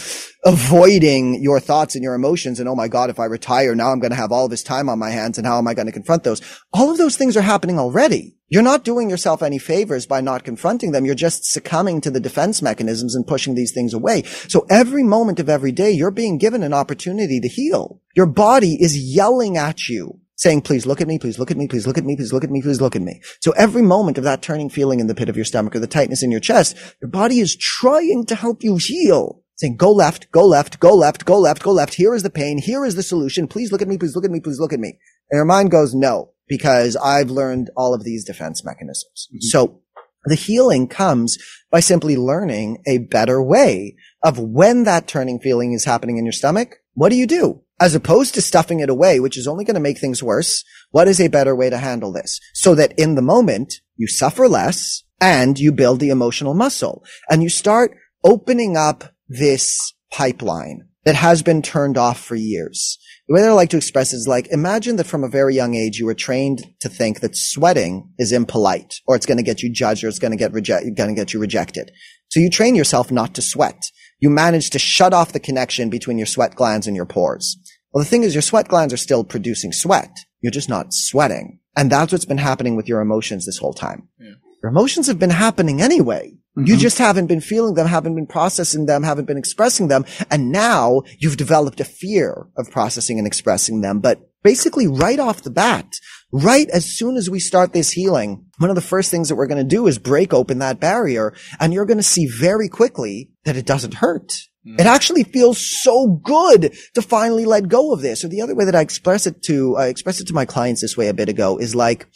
avoiding your thoughts and your emotions. And oh my God, if I retire now, I'm going to have all this time on my hands. And how am I going to confront those? All of those things are happening already. You're not doing yourself any favors by not confronting them. You're just succumbing to the defense mechanisms and pushing these things away. So every moment of every day, you're being given an opportunity to heal. Your body is yelling at you saying, please look at me, please look at me, please look at me, please look at me, please look at me. So every moment of that turning feeling in the pit of your stomach or the tightness in your chest, your body is trying to help you heal. Saying, go left, go left, go left, go left, go left. Here is the pain. Here is the solution. Please look at me, please look at me, please look at me. And your mind goes, no, because I've learned all of these defense mechanisms. Mm-hmm. So the healing comes by simply learning a better way of when that turning feeling is happening in your stomach. What do you do? As opposed to stuffing it away, which is only going to make things worse. What is a better way to handle this? So that in the moment you suffer less and you build the emotional muscle and you start opening up this pipeline that has been turned off for years. The way that I like to express is like, imagine that from a very young age, you were trained to think that sweating is impolite or it's going to get you judged or it's going to get reject, going to get you rejected. So you train yourself not to sweat. You manage to shut off the connection between your sweat glands and your pores. Well, the thing is your sweat glands are still producing sweat. You're just not sweating. And that's what's been happening with your emotions this whole time. Yeah. Your emotions have been happening anyway. Mm-hmm. You just haven't been feeling them, haven't been processing them, haven't been expressing them. And now you've developed a fear of processing and expressing them. But basically right off the bat, right as soon as we start this healing, one of the first things that we're going to do is break open that barrier and you're going to see very quickly that it doesn't hurt. Mm. It actually feels so good to finally let go of this. Or the other way that I express it to, I expressed it to my clients this way a bit ago is like,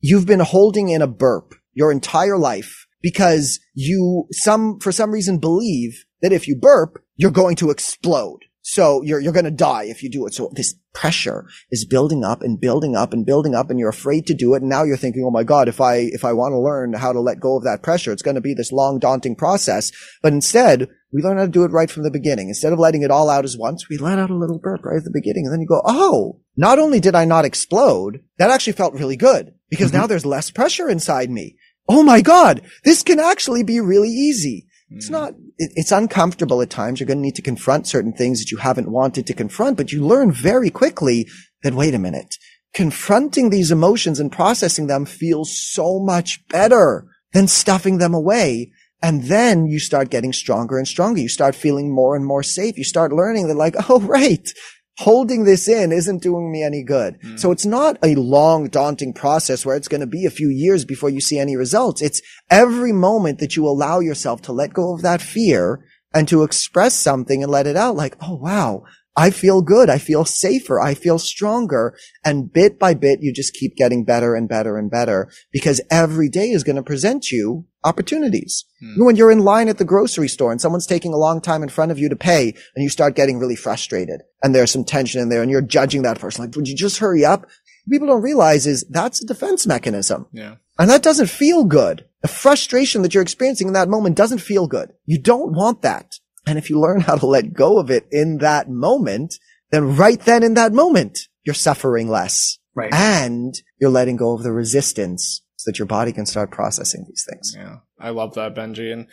you've been holding in a burp your entire life because you some, for some reason believe that if you burp, you're going to explode. So you're, you're going to die if you do it. So this pressure is building up and building up and building up and you're afraid to do it. And now you're thinking, Oh my God, if I, if I want to learn how to let go of that pressure, it's going to be this long, daunting process. But instead, we learn how to do it right from the beginning. Instead of letting it all out as once, we let out a little burp right at the beginning. And then you go, Oh, not only did I not explode, that actually felt really good because mm-hmm. now there's less pressure inside me. Oh my God, this can actually be really easy. It's mm-hmm. not, it, it's uncomfortable at times. You're going to need to confront certain things that you haven't wanted to confront, but you learn very quickly that, wait a minute, confronting these emotions and processing them feels so much better than stuffing them away. And then you start getting stronger and stronger. You start feeling more and more safe. You start learning that like, oh, right. Holding this in isn't doing me any good. Mm. So it's not a long, daunting process where it's going to be a few years before you see any results. It's every moment that you allow yourself to let go of that fear and to express something and let it out like, oh, wow. I feel good. I feel safer. I feel stronger. And bit by bit, you just keep getting better and better and better because every day is going to present you opportunities. Hmm. When you're in line at the grocery store and someone's taking a long time in front of you to pay and you start getting really frustrated and there's some tension in there and you're judging that person like, would you just hurry up? People don't realize is that's a defense mechanism. Yeah. And that doesn't feel good. The frustration that you're experiencing in that moment doesn't feel good. You don't want that. And if you learn how to let go of it in that moment, then right then in that moment, you're suffering less. Right. And you're letting go of the resistance so that your body can start processing these things. Yeah. I love that, Benjy. And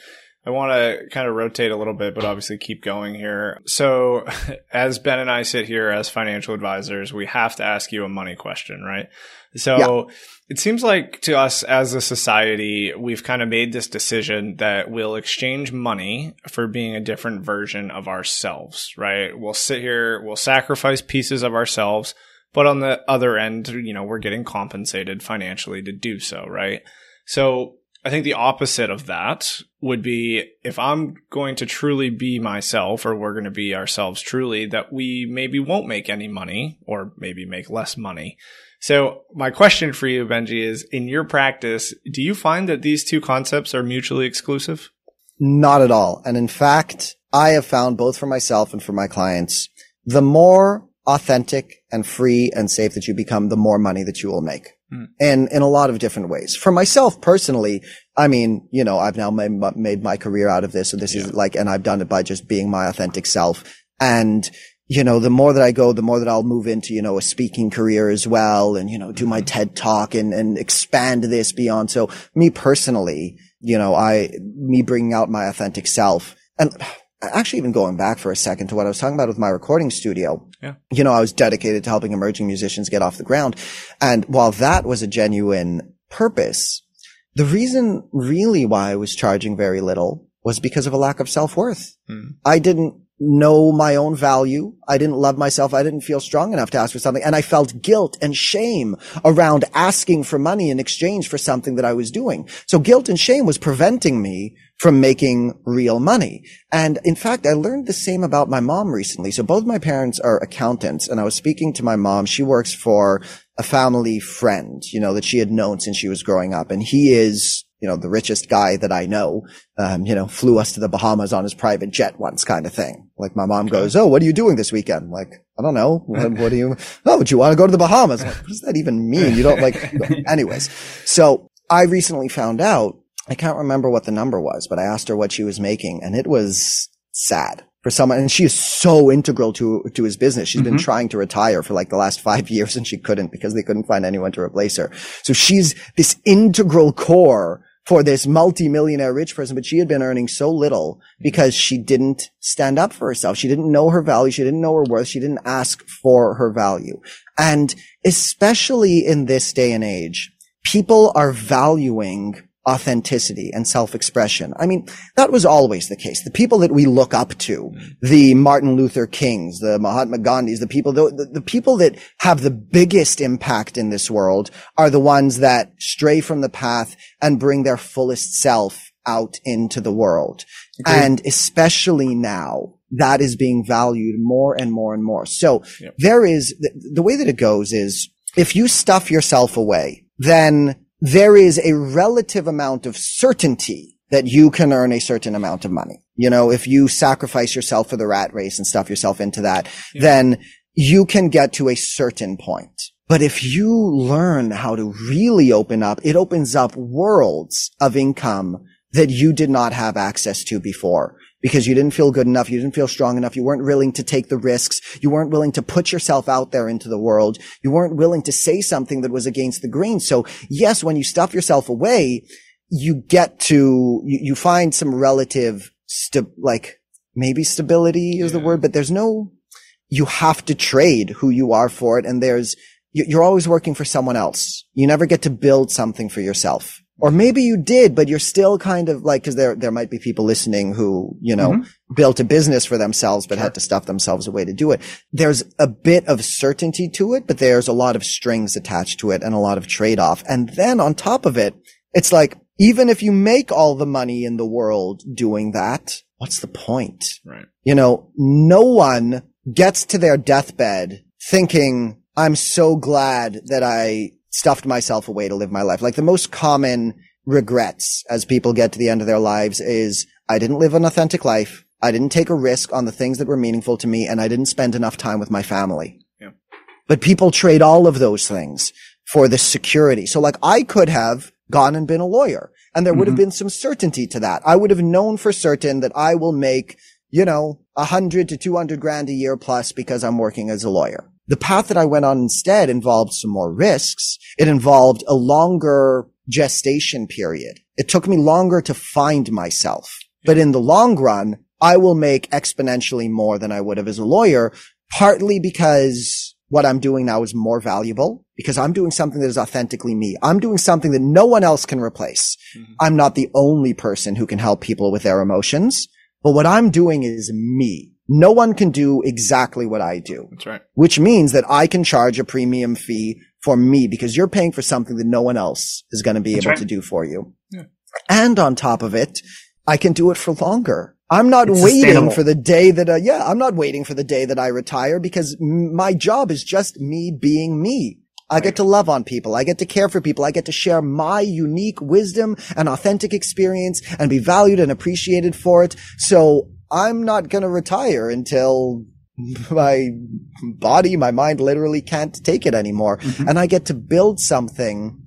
I want to kind of rotate a little bit, but obviously keep going here. So as Ben and I sit here as financial advisors, we have to ask you a money question, right? So yeah. It seems like to us as a society, we've kind of made this decision that we'll exchange money for being a different version of ourselves, right? We'll sit here, we'll sacrifice pieces of ourselves, but on the other end, you know, we're getting compensated financially to do so, right? So I think the opposite of that would be if I'm going to truly be myself or we're going to be ourselves truly, that we maybe won't make any money or maybe make less money. So my question for you, Benjy, is in your practice, do you find that these two concepts are mutually exclusive? Not at all. And in fact, I have found both for myself and for my clients, the more authentic and free and safe that you become, the more money that you will make. Mm. And in a lot of different ways. For myself personally, I mean, you know, I've now made, made my career out of this. So this yeah. is like, and I've done it by just being my authentic self. And you know, the more that I go, the more that I'll move into, you know, a speaking career as well and, you know, do my TED talk and, and expand this beyond. So me personally, you know, I, me bringing out my authentic self and actually even going back for a second to what I was talking about with my recording studio. Yeah. You know, I was dedicated to helping emerging musicians get off the ground. And while that was a genuine purpose, the reason really why I was charging very little was because of a lack of self worth. Mm. I didn't know my own value. I didn't love myself. I didn't feel strong enough to ask for something. And I felt guilt and shame around asking for money in exchange for something that I was doing. So guilt and shame was preventing me from making real money. And in fact, I learned the same about my mom recently. So both my parents are accountants and I was speaking to my mom. She works for a family friend, you know, that she had known since she was growing up. And he is you know, the richest guy that I know, um, you know, flew us to the Bahamas on his private jet once kind of thing. Like my mom goes, Oh, what are you doing this weekend? Like, I don't know. What, what do you, oh, do you want to go to the Bahamas? Like, what does that even mean? You don't like, anyways. So I recently found out, I can't remember what the number was, but I asked her what she was making and it was sad for someone, and she is so integral to to his business. She's mm-hmm. been trying to retire for like the last five years, and she couldn't because they couldn't find anyone to replace her. So she's this integral core for this multi-millionaire rich person, but she had been earning so little because she didn't stand up for herself. She didn't know her value. She didn't know her worth. She didn't ask for her value. And especially in this day and age, people are valuing authenticity and self-expression. I mean, that was always the case. The people that we look up to, the Martin Luther Kings, the Mahatma Gandhis, the people, the, the, the, people that have the biggest impact in this world are the ones that stray from the path and bring their fullest self out into the world. Agreed. And especially now, that is being valued more and more and more. So yep. there is, the, the way that it goes is if you stuff yourself away, then there is a relative amount of certainty that you can earn a certain amount of money. You know, if you sacrifice yourself for the rat race and stuff yourself into that, yeah. then you can get to a certain point. But if you learn how to really open up, it opens up worlds of income that you did not have access to before. Because you didn't feel good enough. You didn't feel strong enough. You weren't willing to take the risks. You weren't willing to put yourself out there into the world. You weren't willing to say something that was against the grain. So yes, when you stuff yourself away, you get to, you, you find some relative, st- like maybe stability is yeah. the word, but there's no, you have to trade who you are for it. And there's, you're always working for someone else. You never get to build something for yourself. Or maybe you did, but you're still kind of like, cause there, there might be people listening who, you know, mm-hmm. built a business for themselves, but sure. had to stuff themselves away to do it. There's a bit of certainty to it, but there's a lot of strings attached to it and a lot of trade off. And then on top of it, it's like, even if you make all the money in the world doing that, what's the point? Right. You know, no one gets to their deathbed thinking, I'm so glad that I stuffed myself away to live my life. Like the most common regrets as people get to the end of their lives is I didn't live an authentic life. I didn't take a risk on the things that were meaningful to me and I didn't spend enough time with my family. Yeah. But people trade all of those things for the security. So like I could have gone and been a lawyer and there would have mm-hmm. been some certainty to that. I would have known for certain that I will make, you know, a hundred to 200 grand a year plus because I'm working as a lawyer. The path that I went on instead involved some more risks. It involved a longer gestation period. It took me longer to find myself. But in the long run, I will make exponentially more than I would have as a lawyer, partly because what I'm doing now is more valuable because I'm doing something that is authentically me. I'm doing something that no one else can replace. Mm-hmm. I'm not the only person who can help people with their emotions, but what I'm doing is me. No one can do exactly what I do. That's right. Which means that I can charge a premium fee for me because you're paying for something that no one else is going to be That's able right. to do for you. Yeah. And on top of it, I can do it for longer. I'm not it's waiting for the day that, uh, yeah, I'm not waiting for the day that I retire because m- my job is just me being me. I right. get to love on people. I get to care for people. I get to share my unique wisdom and authentic experience and be valued and appreciated for it. So I'm not going to retire until my body, my mind literally can't take it anymore. Mm-hmm. And I get to build something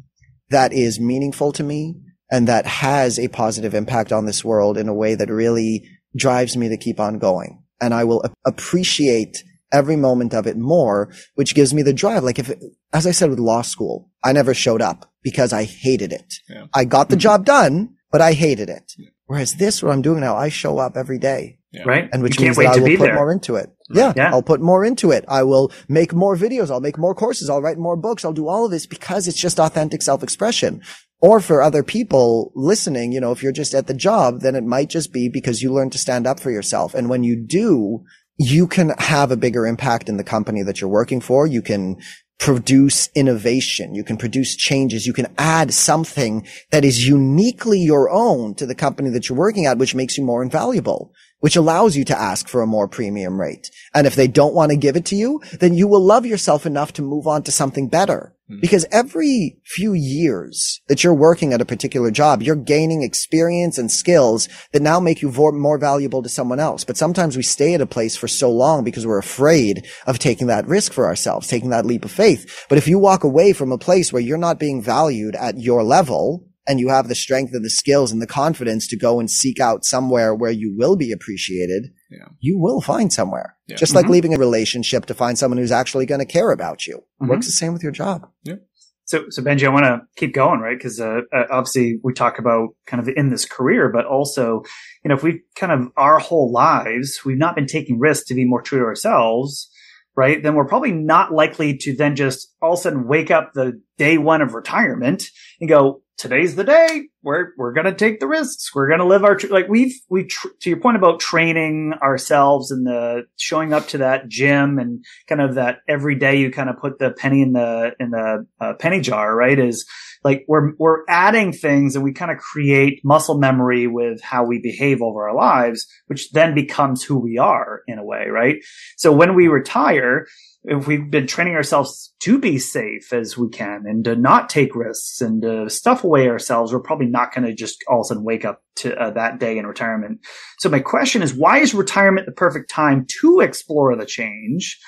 that is meaningful to me and that has a positive impact on this world in a way that really drives me to keep on going. And I will appreciate every moment of it more, which gives me the drive. Like if, it, as I said with law school, I never showed up because I hated it. Yeah. I got the mm-hmm. job done, but I hated it. Yeah. Whereas this, what I'm doing now, I show up every day. Yeah. Right. And which means that I will put there. more into it. Yeah, yeah. I'll put more into it. I will make more videos. I'll make more courses. I'll write more books. I'll do all of this because it's just authentic self-expression. Or for other people listening, you know, if you're just at the job, then it might just be because you learn to stand up for yourself. And when you do, you can have a bigger impact in the company that you're working for. You can produce innovation. You can produce changes. You can add something that is uniquely your own to the company that you're working at, which makes you more invaluable, which allows you to ask for a more premium rate. And if they don't want to give it to you, then you will love yourself enough to move on to something better. Mm-hmm. Because every few years that you're working at a particular job, you're gaining experience and skills that now make you more valuable to someone else. But sometimes we stay at a place for so long because we're afraid of taking that risk for ourselves, taking that leap of faith. But if you walk away from a place where you're not being valued at your level, and you have the strength and the skills and the confidence to go and seek out somewhere where you will be appreciated, yeah. you will find somewhere. Yeah. Just like mm-hmm. leaving a relationship to find someone who's actually going to care about you. Mm-hmm. Works the same with your job. Yeah. So, so Benjy, I want to keep going, right? Because uh, uh, obviously we talk about kind of in this career, but also, you know, if we kind of our whole lives we've not been taking risks to be more true to ourselves, right? Then we're probably not likely to then just all of a sudden wake up the day one of retirement and go, today's the day. We're we're gonna take the risks. We're gonna live our tr- like we've we tr- to your point about training ourselves and the showing up to that gym and kind of that every day you kind of put the penny in the in the uh, penny jar, right? Is like we're we're adding things and we kind of create muscle memory with how we behave over our lives, which then becomes who we are in a way, right? So when we retire if we've been training ourselves to be safe as we can and to not take risks and to stuff away ourselves, we're probably not going to just all of a sudden wake up to uh, that day in retirement. So my question is, why is retirement the perfect time to explore the change?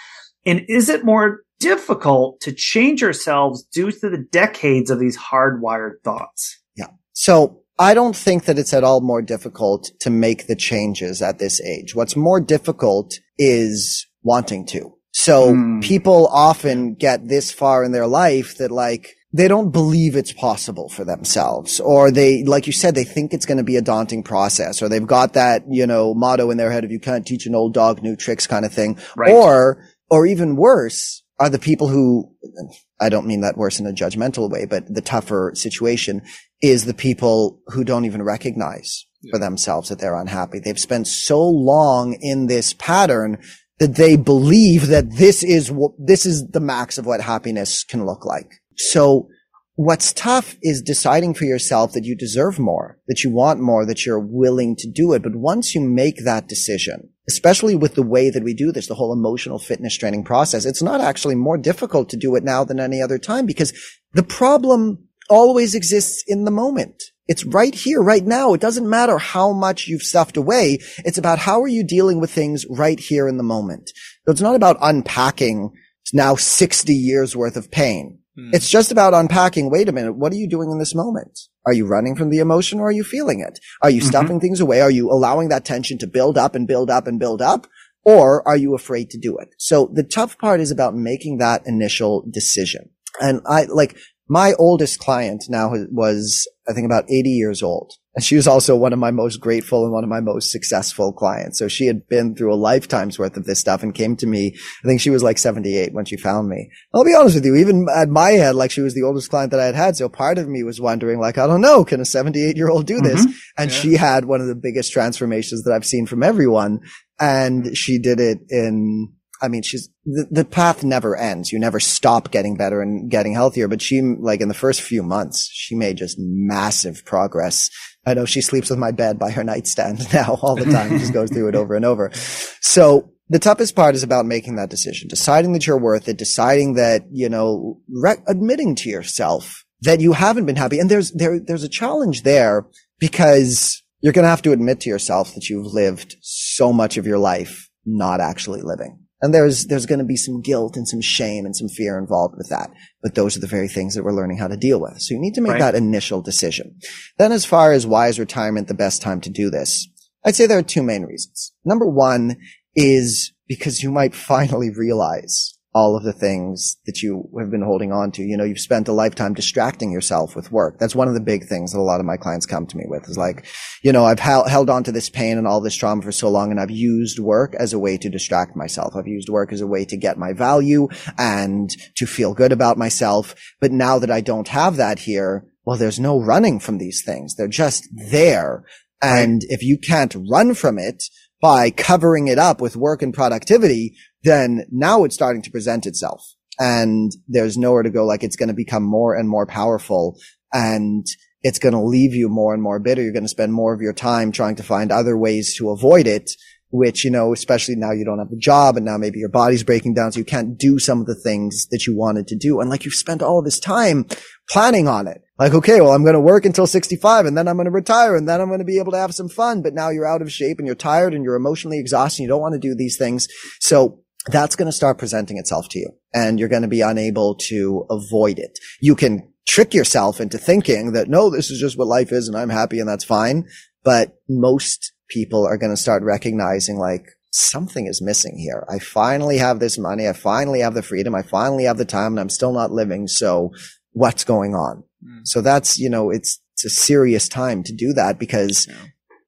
And is it more difficult to change ourselves due to the decades of these hardwired thoughts? Yeah. So I don't think that it's at all more difficult to make the changes at this age. What's more difficult is wanting to. So mm. people often get this far in their life that like, they don't believe it's possible for themselves or they like you said they think it's going to be a daunting process or they've got that you know motto in their head of you can't teach an old dog new tricks kind of thing right. or or even worse are the people who I don't mean that worse in a judgmental way but the tougher situation is the people who don't even recognize yeah. for themselves that they're unhappy they've spent so long in this pattern that they believe that this is what this is the max of what happiness can look like so what's tough is deciding for yourself that you deserve more, that you want more, that you're willing to do it. But once you make that decision, especially with the way that we do this, the whole emotional fitness training process, it's not actually more difficult to do it now than any other time because the problem always exists in the moment. It's right here, right now. It doesn't matter how much you've stuffed away. It's about how are you dealing with things right here in the moment. So it's not about unpacking now 60 years worth of pain. Hmm. It's just about unpacking. Wait a minute. What are you doing in this moment? Are you running from the emotion or are you feeling it? Are you mm-hmm. stuffing things away? Are you allowing that tension to build up and build up and build up? Or are you afraid to do it? So the tough part is about making that initial decision. And I like my oldest client now was, I think about 80 years old. And she was also one of my most grateful and one of my most successful clients. So she had been through a lifetime's worth of this stuff and came to me. I think she was like 78 when she found me. I'll be honest with you, even at my head, like she was the oldest client that I had had. So part of me was wondering, like, I don't know, can a 78 year old do this? Mm-hmm. And yeah. she had one of the biggest transformations that I've seen from everyone. And she did it in I mean, she's the, the path never ends. You never stop getting better and getting healthier. But she, like in the first few months, she made just massive progress. I know she sleeps with my bed by her nightstand now all the time. just goes through it over and over. So the toughest part is about making that decision, deciding that you're worth it, deciding that, you know, re- admitting to yourself that you haven't been happy. And there's, there, there's a challenge there because you're going to have to admit to yourself that you've lived so much of your life not actually living. And there's, there's going to be some guilt and some shame and some fear involved with that. But those are the very things that we're learning how to deal with. So you need to make right. that initial decision. Then as far as why is retirement the best time to do this? I'd say there are two main reasons. Number one is because you might finally realize all of the things that you have been holding on to. You know, you've spent a lifetime distracting yourself with work. That's one of the big things that a lot of my clients come to me with is like, you know, I've held, held on to this pain and all this trauma for so long and I've used work as a way to distract myself. I've used work as a way to get my value and to feel good about myself. But now that I don't have that here, well, there's no running from these things. They're just there. And if you can't run from it, by covering it up with work and productivity, then now it's starting to present itself and there's nowhere to go. Like it's going to become more and more powerful and it's going to leave you more and more bitter. You're going to spend more of your time trying to find other ways to avoid it, which, you know, especially now you don't have a job and now maybe your body's breaking down. So you can't do some of the things that you wanted to do. And like you've spent all this time planning on it. Like, okay, well, I'm going to work until 65 and then I'm going to retire and then I'm going to be able to have some fun. But now you're out of shape and you're tired and you're emotionally exhausted. And you don't want to do these things. So that's going to start presenting itself to you and you're going to be unable to avoid it. You can trick yourself into thinking that no, this is just what life is and I'm happy and that's fine. But most people are going to start recognizing like something is missing here. I finally have this money. I finally have the freedom. I finally have the time and I'm still not living. So what's going on? Mm. So that's, you know, it's, it's a serious time to do that because, yeah.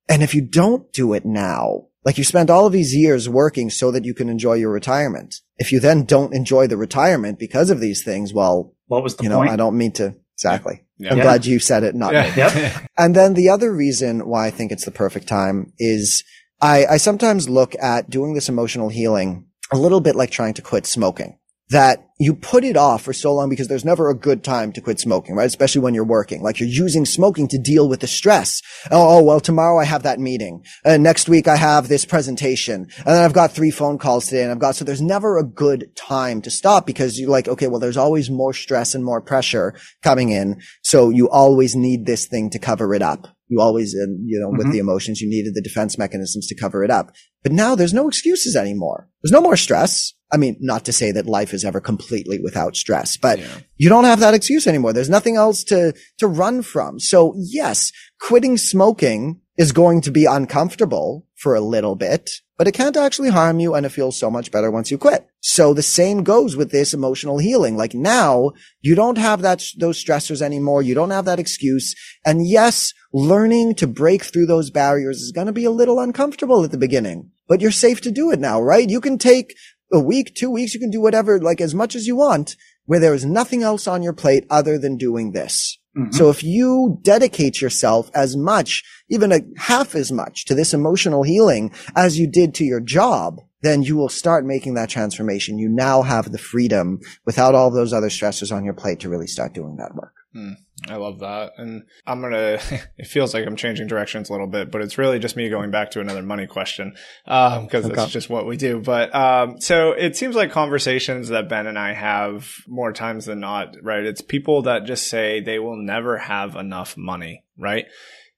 and if you don't do it now, like you spent all of these years working so that you can enjoy your retirement. If you then don't enjoy the retirement because of these things, well, what was the you point? know, I don't mean to exactly. Yeah. I'm yeah. glad you said it, not me. Yep. and then the other reason why I think it's the perfect time is I, I sometimes look at doing this emotional healing a little bit like trying to quit smoking that you put it off for so long because there's never a good time to quit smoking, right? Especially when you're working. Like you're using smoking to deal with the stress. Oh, oh well, tomorrow I have that meeting. And next week I have this presentation. And then I've got three phone calls today and I've got, so there's never a good time to stop because you're like, okay, well, there's always more stress and more pressure coming in. So you always need this thing to cover it up. You always, uh, you know, mm-hmm. with the emotions, you needed the defense mechanisms to cover it up. But now there's no excuses anymore. There's no more stress. I mean, not to say that life is ever completely without stress, but yeah. you don't have that excuse anymore. There's nothing else to, to run from. So yes, quitting smoking is going to be uncomfortable for a little bit, but it can't actually harm you and it feels so much better once you quit. So the same goes with this emotional healing. Like now you don't have that, those stressors anymore. You don't have that excuse. And yes, learning to break through those barriers is going to be a little uncomfortable at the beginning, but you're safe to do it now, right? You can take a week, two weeks, you can do whatever, like as much as you want, where there is nothing else on your plate other than doing this. Mm-hmm. So if you dedicate yourself as much, even a half as much to this emotional healing as you did to your job, then you will start making that transformation. You now have the freedom without all those other stressors on your plate to really start doing that work. Mm. I love that. And I'm going to, it feels like I'm changing directions a little bit, but it's really just me going back to another money question. Um, cause okay. that's just what we do. But, um, so it seems like conversations that Ben and I have more times than not, right? It's people that just say they will never have enough money, right?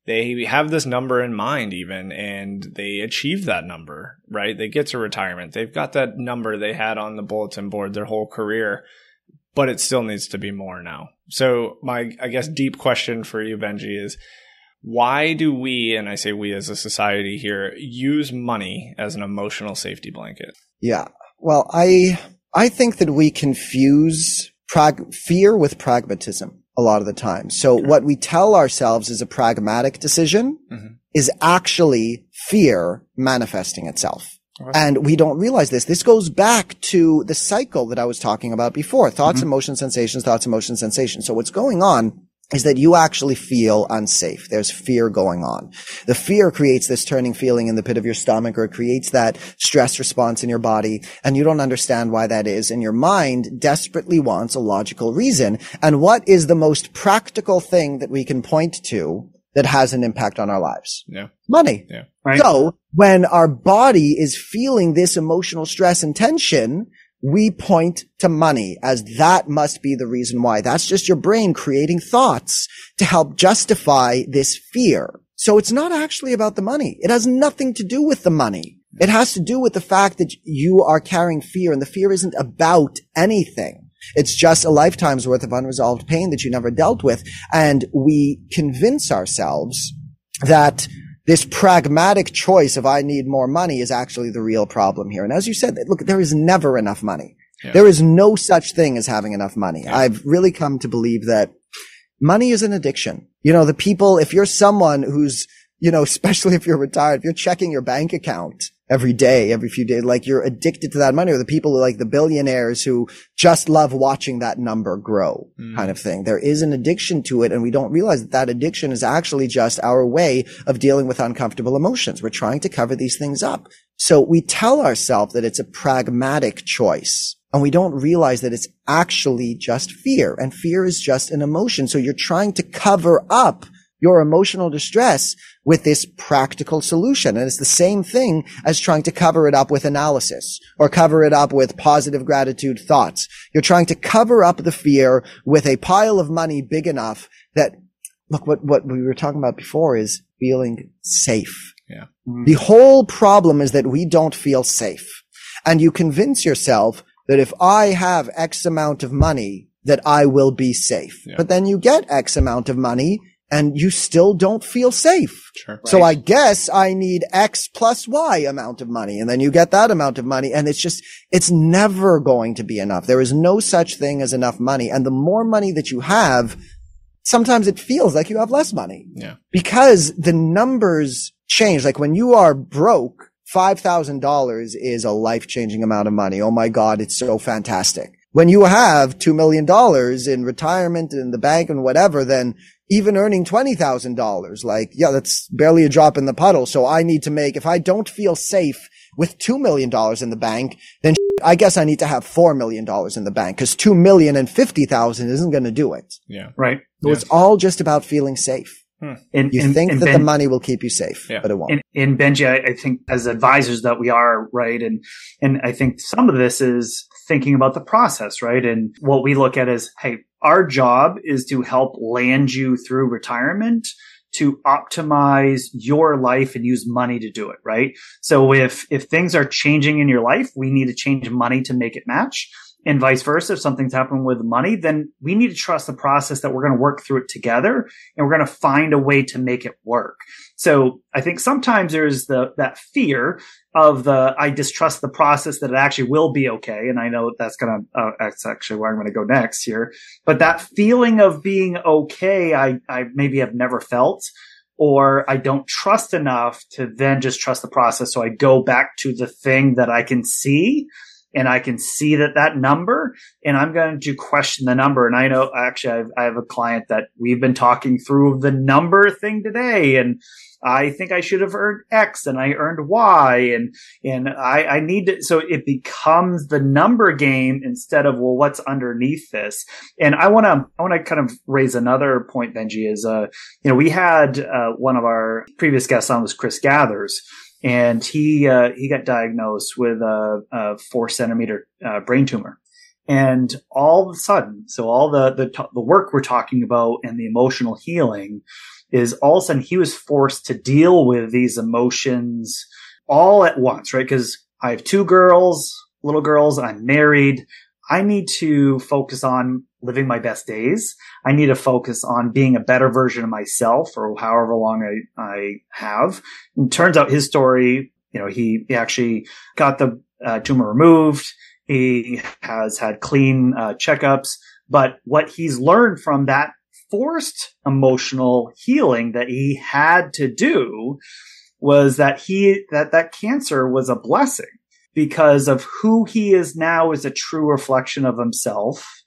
They have this number in mind even, and they achieve that number, right? They get to retirement. They've got that number they had on the bulletin board their whole career but it still needs to be more now. So my, I guess, deep question for you, Benjy, is why do we, and I say we as a society here, use money as an emotional safety blanket? Yeah. Well, I, I think that we confuse prag- fear with pragmatism a lot of the time. So what we tell ourselves is a pragmatic decision mm-hmm. is actually fear manifesting itself. And we don't realize this. This goes back to the cycle that I was talking about before. Thoughts, mm-hmm. emotions, sensations, thoughts, emotions, sensations. So what's going on is that you actually feel unsafe. There's fear going on. The fear creates this turning feeling in the pit of your stomach or it creates that stress response in your body and you don't understand why that is. And your mind desperately wants a logical reason. And what is the most practical thing that we can point to that has an impact on our lives? Yeah. Money. Yeah. Right. So when our body is feeling this emotional stress and tension, we point to money as that must be the reason why. That's just your brain creating thoughts to help justify this fear. So it's not actually about the money. It has nothing to do with the money. It has to do with the fact that you are carrying fear and the fear isn't about anything. It's just a lifetime's worth of unresolved pain that you never dealt with. And we convince ourselves that this pragmatic choice of I need more money is actually the real problem here. And as you said, look, there is never enough money. Yeah. There is no such thing as having enough money. Yeah. I've really come to believe that money is an addiction. You know, the people, if you're someone who's, you know, especially if you're retired, if you're checking your bank account every day, every few days. Like you're addicted to that money or the people who like the billionaires who just love watching that number grow mm. kind of thing. There is an addiction to it and we don't realize that that addiction is actually just our way of dealing with uncomfortable emotions. We're trying to cover these things up. So we tell ourselves that it's a pragmatic choice. And we don't realize that it's actually just fear and fear is just an emotion. So you're trying to cover up your emotional distress with this practical solution. And it's the same thing as trying to cover it up with analysis or cover it up with positive gratitude thoughts. You're trying to cover up the fear with a pile of money big enough that, look, what, what we were talking about before is feeling safe. Yeah. Mm-hmm. The whole problem is that we don't feel safe. And you convince yourself that if I have X amount of money, that I will be safe. Yeah. But then you get X amount of money and you still don't feel safe. Sure. So I guess I need X plus Y amount of money. And then you get that amount of money. And it's just, it's never going to be enough. There is no such thing as enough money. And the more money that you have, sometimes it feels like you have less money. Yeah. Because the numbers change. Like when you are broke, $5,000 is a life changing amount of money. Oh my God. It's so fantastic. When you have $2 million in retirement in the bank and whatever, then even earning $20,000. Like, yeah, that's barely a drop in the puddle. So I need to make, if I don't feel safe with $2 million in the bank, then I guess I need to have $4 million in the bank because $2 million and 50,000 isn't going to do it. Yeah. Right. So it's all just about feeling safe. Hmm. And, you and, think and that ben, the money will keep you safe, yeah. but it won't. And, and Benjy, I, I, think as advisors that we are, right? And, and I think some of this is thinking about the process, right? And what we look at is, hey, our job is to help land you through retirement to optimize your life and use money to do it, right? So if, if things are changing in your life, we need to change money to make it match and vice versa. If something's happening with money, then we need to trust the process that we're going to work through it together and we're going to find a way to make it work. So I think sometimes there's the, that fear of the, I distrust the process that it actually will be okay. And I know that's to, uh, that's actually where I'm going to go next here. But that feeling of being okay, I, I maybe have never felt or I don't trust enough to then just trust the process. So I go back to the thing that I can see and I can see that that number and I'm going to question the number. And I know actually I've, I have a client that we've been talking through the number thing today and I think I should have earned X and I earned Y and, and I, I need to, so it becomes the number game instead of, well, what's underneath this? And I want to, I want to kind of raise another point, Benjy, is, uh, you know, we had, uh, one of our previous guests on was Chris Gathers and he uh, he got diagnosed with a, a four centimeter uh, brain tumor. And all of a sudden, so all the, the the work we're talking about and the emotional healing is all of a sudden he was forced to deal with these emotions all at once, right? Because I have two girls, little girls, I'm married. I need to focus on living my best days. I need to focus on being a better version of myself for however long I, I have. And turns out his story, you know, he, he actually got the uh, tumor removed. He has had clean uh, checkups, but what he's learned from that forced emotional healing that he had to do was that he, that that cancer was a blessing because of who he is now is a true reflection of himself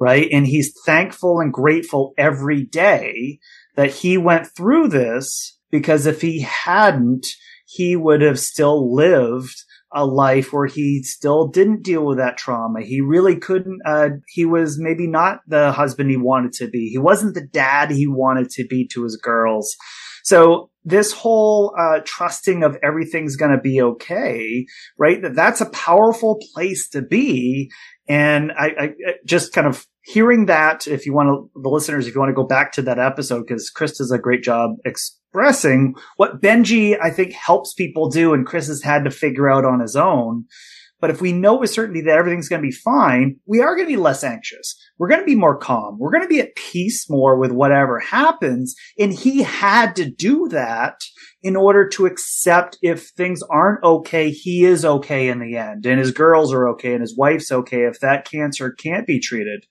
right? And he's thankful and grateful every day that he went through this because if he hadn't, he would have still lived a life where he still didn't deal with that trauma. He really couldn't, uh, he was maybe not the husband he wanted to be. He wasn't the dad he wanted to be to his girls. So this whole uh, trusting of everything's going to be okay, right? That that's a powerful place to be. And I, I just kind of hearing that, if you want to, the listeners, if you want to go back to that episode, because Chris does a great job expressing what Benjy, I think, helps people do and Chris has had to figure out on his own. But if we know with certainty that everything's going to be fine, we are going to be less anxious. We're going to be more calm. We're going to be at peace more with whatever happens. And he had to do that in order to accept if things aren't okay, he is okay in the end and his girls are okay and his wife's okay if that cancer can't be treated.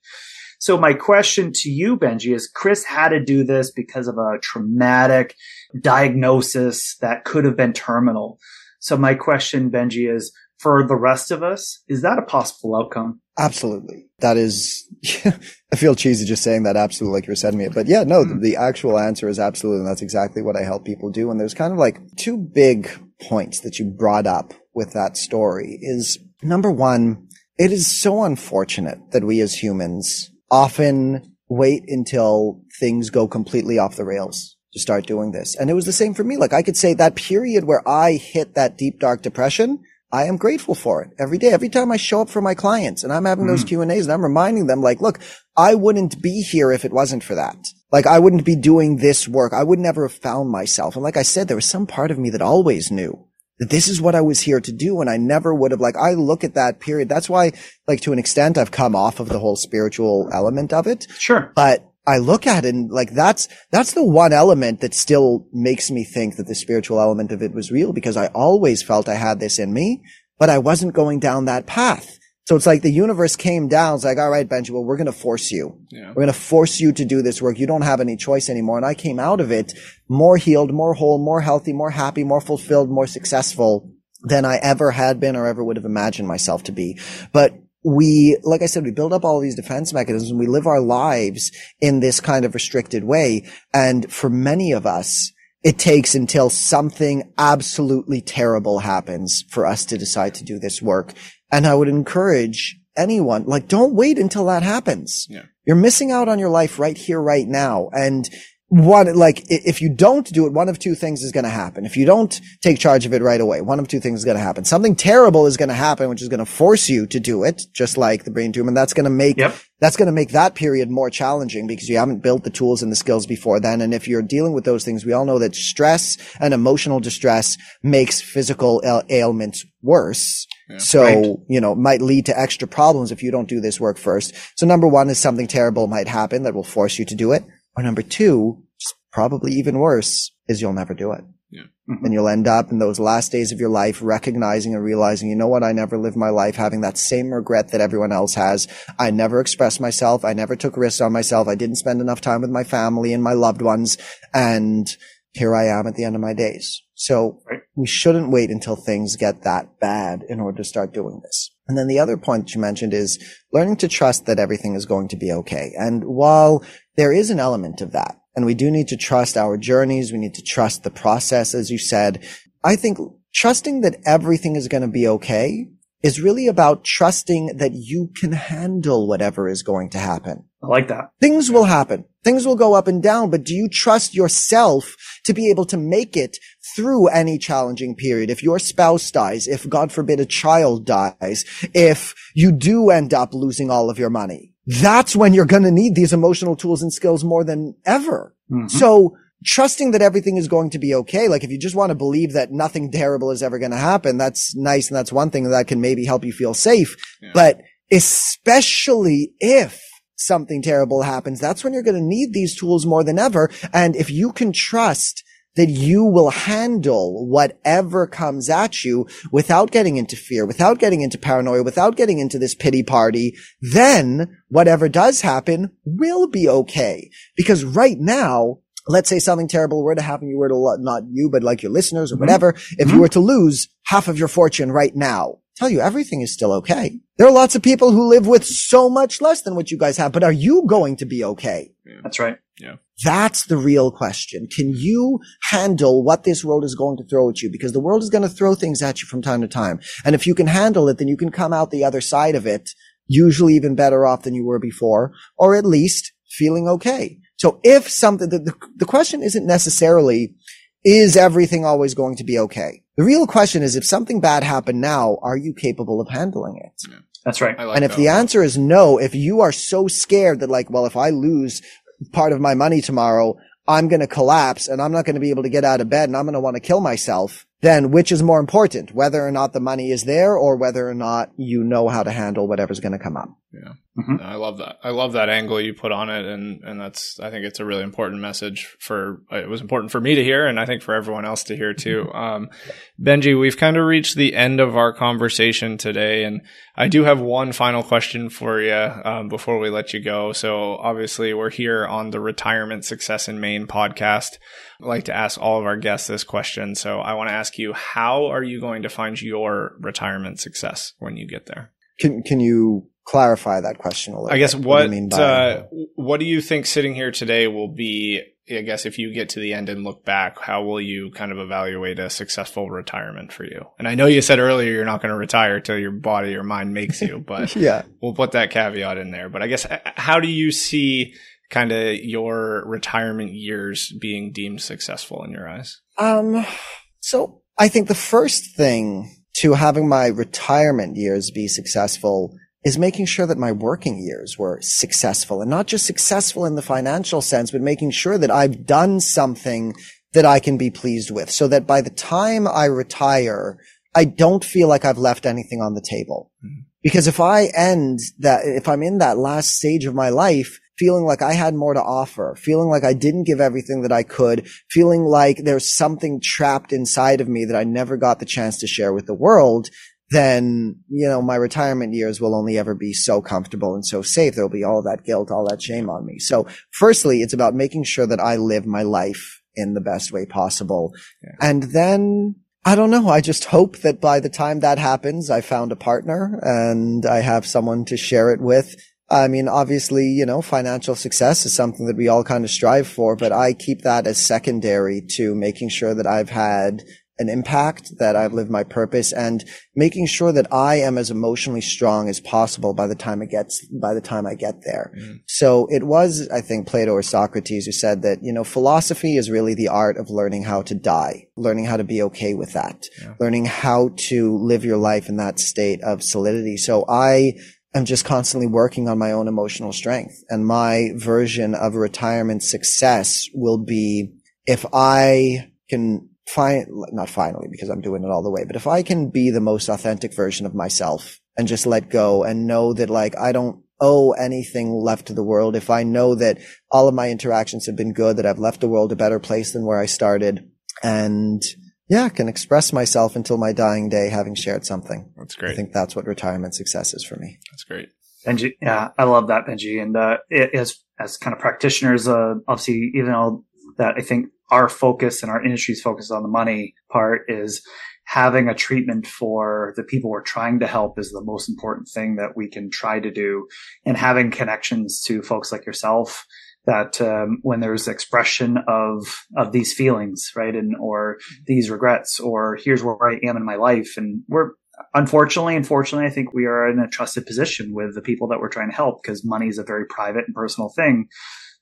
So my question to you, Benjy, is Chris had to do this because of a traumatic diagnosis that could have been terminal. So my question, Benjy, is for the rest of us, is that a possible outcome? Absolutely. That is, I feel cheesy just saying that absolutely like you're sending me it. But yeah, no, mm-hmm. the, the actual answer is absolutely. And that's exactly what I help people do. And there's kind of like two big points that you brought up with that story is number one, it is so unfortunate that we as humans often wait until things go completely off the rails to start doing this. And it was the same for me. Like I could say that period where I hit that deep dark depression, I am grateful for it every day. Every time I show up for my clients and I'm having mm. those Q and A's and I'm reminding them like, look, I wouldn't be here if it wasn't for that. Like I wouldn't be doing this work. I would never have found myself. And like I said, there was some part of me that always knew that this is what I was here to do. And I never would have like, I look at that period. That's why like to an extent I've come off of the whole spiritual element of it. Sure. But I look at it and like that's, that's the one element that still makes me think that the spiritual element of it was real because I always felt I had this in me, but I wasn't going down that path. So it's like the universe came down. It's like, all right, Benjy, well, we're going to force you. Yeah. We're going to force you to do this work. You don't have any choice anymore. And I came out of it more healed, more whole, more healthy, more happy, more fulfilled, more successful than I ever had been or ever would have imagined myself to be. But we, like I said, we build up all these defense mechanisms. We live our lives in this kind of restricted way. And for many of us, it takes until something absolutely terrible happens for us to decide to do this work. And I would encourage anyone, like, don't wait until that happens. Yeah. You're missing out on your life right here, right now. And one, like, if you don't do it, one of two things is going to happen. If you don't take charge of it right away, one of two things is going to happen. Something terrible is going to happen, which is going to force you to do it, just like the brain tumor. And that's going to make, yep. that's going to make that period more challenging because you haven't built the tools and the skills before then. And if you're dealing with those things, we all know that stress and emotional distress makes physical ail- ailments worse. Yeah, so, right. you know, might lead to extra problems if you don't do this work first. So number one is something terrible might happen that will force you to do it. Or number two, probably even worse, is you'll never do it. Yeah. Mm-hmm. And you'll end up in those last days of your life recognizing and realizing, you know what? I never lived my life having that same regret that everyone else has. I never expressed myself. I never took risks on myself. I didn't spend enough time with my family and my loved ones. And here I am at the end of my days. So right. we shouldn't wait until things get that bad in order to start doing this. And then the other point you mentioned is learning to trust that everything is going to be okay. And while there is an element of that, and we do need to trust our journeys. We need to trust the process, as you said. I think trusting that everything is going to be okay is really about trusting that you can handle whatever is going to happen. I like that. Things will happen. Things will go up and down, but do you trust yourself to be able to make it through any challenging period? If your spouse dies, if God forbid a child dies, if you do end up losing all of your money, that's when you're going to need these emotional tools and skills more than ever. Mm-hmm. So trusting that everything is going to be okay. Like if you just want to believe that nothing terrible is ever going to happen, that's nice. And that's one thing that can maybe help you feel safe. Yeah. But especially if something terrible happens, that's when you're going to need these tools more than ever. And if you can trust that you will handle whatever comes at you without getting into fear, without getting into paranoia, without getting into this pity party, then whatever does happen will be okay. Because right now, let's say something terrible were to happen, you were to, not you, but like your listeners or mm-hmm. whatever, if mm-hmm. you were to lose half of your fortune right now, tell you everything is still okay. There are lots of people who live with so much less than what you guys have, but are you going to be okay? Yeah. That's right. Yeah. That's the real question. Can you handle what this world is going to throw at you? Because the world is going to throw things at you from time to time. And if you can handle it, then you can come out the other side of it, usually even better off than you were before, or at least feeling okay. So if something, the, the, the question isn't necessarily, is everything always going to be okay? The real question is if something bad happened now, are you capable of handling it? Yeah. That's right. Like and if the answer is no, if you are so scared that like, well, if I lose part of my money tomorrow, I'm going to collapse and I'm not going to be able to get out of bed and I'm going to want to kill myself, then which is more important, whether or not the money is there or whether or not you know how to handle whatever's going to come up? Yeah. Mm-hmm. I love that. I love that angle you put on it. And, and that's, I think it's a really important message for, it was important for me to hear. And I think for everyone else to hear too. Mm-hmm. Um, Benjy, we've kind of reached the end of our conversation today. And I do have one final question for you, um, before we let you go. So obviously we're here on the retirement success in Maine podcast. I like to ask all of our guests this question. So I want to ask you, how are you going to find your retirement success when you get there? Can, can you clarify that question a little. I guess bit. what what, uh, what do you think sitting here today will be? I guess if you get to the end and look back, how will you kind of evaluate a successful retirement for you? And I know you said earlier you're not going to retire till your body or mind makes you, but yeah, we'll put that caveat in there. But I guess how do you see kind of your retirement years being deemed successful in your eyes? Um, so I think the first thing to having my retirement years be successful is making sure that my working years were successful and not just successful in the financial sense, but making sure that I've done something that I can be pleased with so that by the time I retire, I don't feel like I've left anything on the table. Mm-hmm. Because if I end that, if I'm in that last stage of my life, feeling like I had more to offer, feeling like I didn't give everything that I could, feeling like there's something trapped inside of me that I never got the chance to share with the world, then, you know, my retirement years will only ever be so comfortable and so safe. There'll be all that guilt, all that shame on me. So firstly, it's about making sure that I live my life in the best way possible. Yeah. And then I don't know. I just hope that by the time that happens, I found a partner and I have someone to share it with. I mean, obviously, you know, financial success is something that we all kind of strive for, but I keep that as secondary to making sure that I've had an impact, that I've lived my purpose and making sure that I am as emotionally strong as possible by the time it gets, by the time I get there. Mm. So it was, I think, Plato or Socrates who said that, you know, philosophy is really the art of learning how to die, learning how to be okay with that, yeah. learning how to live your life in that state of solidity. So I, I, am just constantly working on my own emotional strength. And my version of retirement success will be if I can find, not finally, because I'm doing it all the way, but if I can be the most authentic version of myself and just let go and know that like I don't owe anything left to the world, if I know that all of my interactions have been good, that I've left the world a better place than where I started and yeah, can express myself until my dying day having shared something. That's great. I think that's what retirement success is for me. That's great. Benjy, yeah, I love that, Benjy. And uh, as as kind of practitioners, uh, obviously, even though that I think our focus and our industry's focus on the money part is having a treatment for the people we're trying to help is the most important thing that we can try to do, and having connections to folks like yourself that um, when there's expression of of these feelings, right, and or these regrets, or here's where I am in my life, and we're unfortunately, unfortunately, I think we are in a trusted position with the people that we're trying to help because money is a very private and personal thing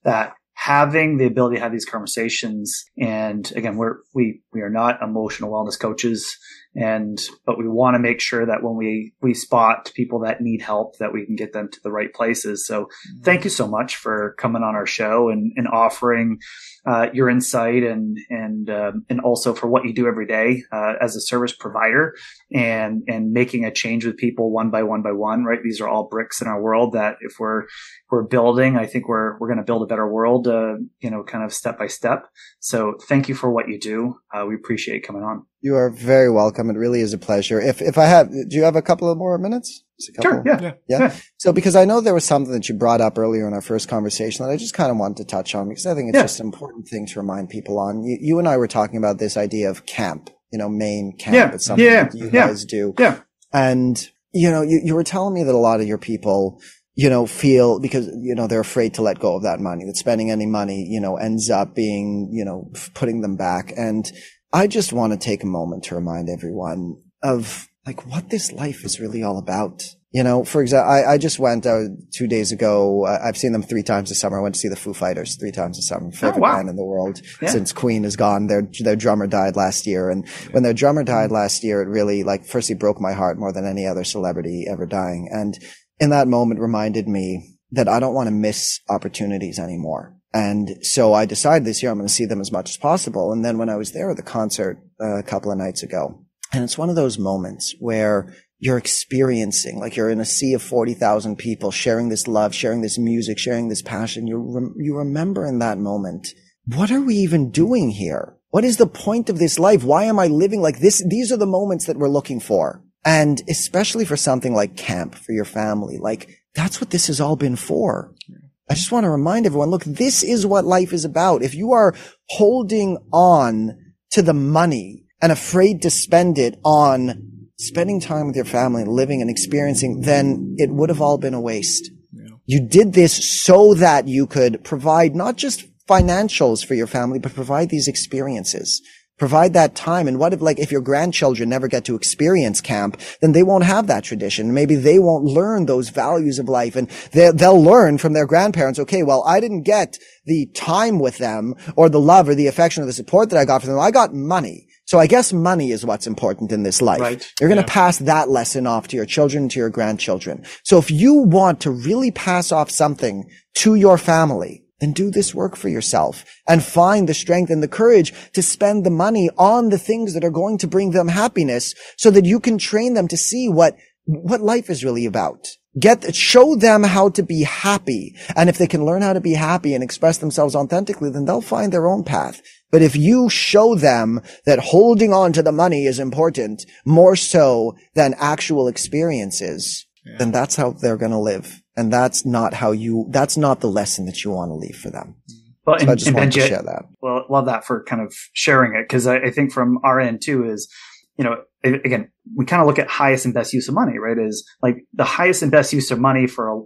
that having the ability to have these conversations. And again we're we we are not emotional wellness coaches. And but we want to make sure that when we we spot people that need help that we can get them to the right places. So mm-hmm. thank you so much for coming on our show and, and offering uh, your insight and and um, and also for what you do every day uh, as a service provider and and making a change with people one by one by one right these are all bricks in our world that if we're we're building i think we're we're going to build a better world uh, you know kind of step by step so thank you for what you do uh, we appreciate coming on you are very welcome. It really is a pleasure. If if I have, do you have a couple of more minutes? Sure. Yeah. yeah. yeah. So because I know there was something that you brought up earlier in our first conversation that I just kind of wanted to touch on because I think it's yeah. just an important thing to remind people on. You, you, and I were talking about this idea of camp, you know, Maine camp. Yeah. It's something yeah. that you guys do. Yeah. And, you know, you, you were telling me that a lot of your people, you know, feel because, you know, they're afraid to let go of that money, that spending any money, you know, ends up being, you know, putting them back. And, I just want to take a moment to remind everyone of like what this life is really all about. You know, for example, I, I just went uh, two days ago. Uh, I've seen them three times this summer. I went to see the Foo Fighters three times this summer. Favorite oh, wow. band in the world yeah. since Queen is gone. Their their drummer died last year, and when their drummer died last year, it really like first he broke my heart more than any other celebrity ever dying. And in that moment, reminded me that I don't want to miss opportunities anymore. And so I decided this year I'm going to see them as much as possible. And then when I was there at the concert uh, a couple of nights ago, and it's one of those moments where you're experiencing, like you're in a sea of 40,000 people sharing this love, sharing this music, sharing this passion. You, rem- you remember in that moment, what are we even doing here? What is the point of this life? Why am I living like this? These are the moments that we're looking for. And especially for something like camp for your family, like that's what this has all been for. I just want to remind everyone, look, this is what life is about. If you are holding on to the money and afraid to spend it on spending time with your family, living and experiencing, then it would have all been a waste. Yeah. You did this so that you could provide not just financials for your family, but provide these experiences provide that time. And what if, like, if your grandchildren never get to experience camp, then they won't have that tradition. Maybe they won't learn those values of life and they'll learn from their grandparents. Okay, well, I didn't get the time with them or the love or the affection or the support that I got from them. I got money. So I guess money is what's important in this life. Right. You're going to yeah. pass that lesson off to your children, to your grandchildren. So if you want to really pass off something to your family, then do this work for yourself and find the strength and the courage to spend the money on the things that are going to bring them happiness so that you can train them to see what, what life is really about. Get, show them how to be happy. And if they can learn how to be happy and express themselves authentically, then they'll find their own path. But if you show them that holding on to the money is important more so than actual experiences, yeah. then that's how they're going to live. And that's not how you, that's not the lesson that you want to leave for them. Well, so and, I just want to share that. Well, love that for kind of sharing it. Cause I, I think from our end too is, you know, again, we kind of look at highest and best use of money, right? Is like the highest and best use of money for, a,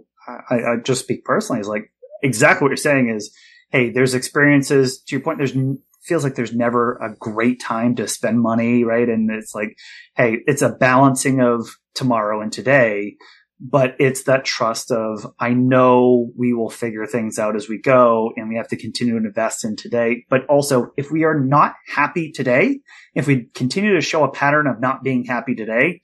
I, I just speak personally is like exactly what you're saying is, Hey, there's experiences to your point. There's feels like there's never a great time to spend money, right? And it's like, hey, it's a balancing of tomorrow and today but it's that trust of I know we will figure things out as we go and we have to continue to invest in today. But also if we are not happy today, if we continue to show a pattern of not being happy today,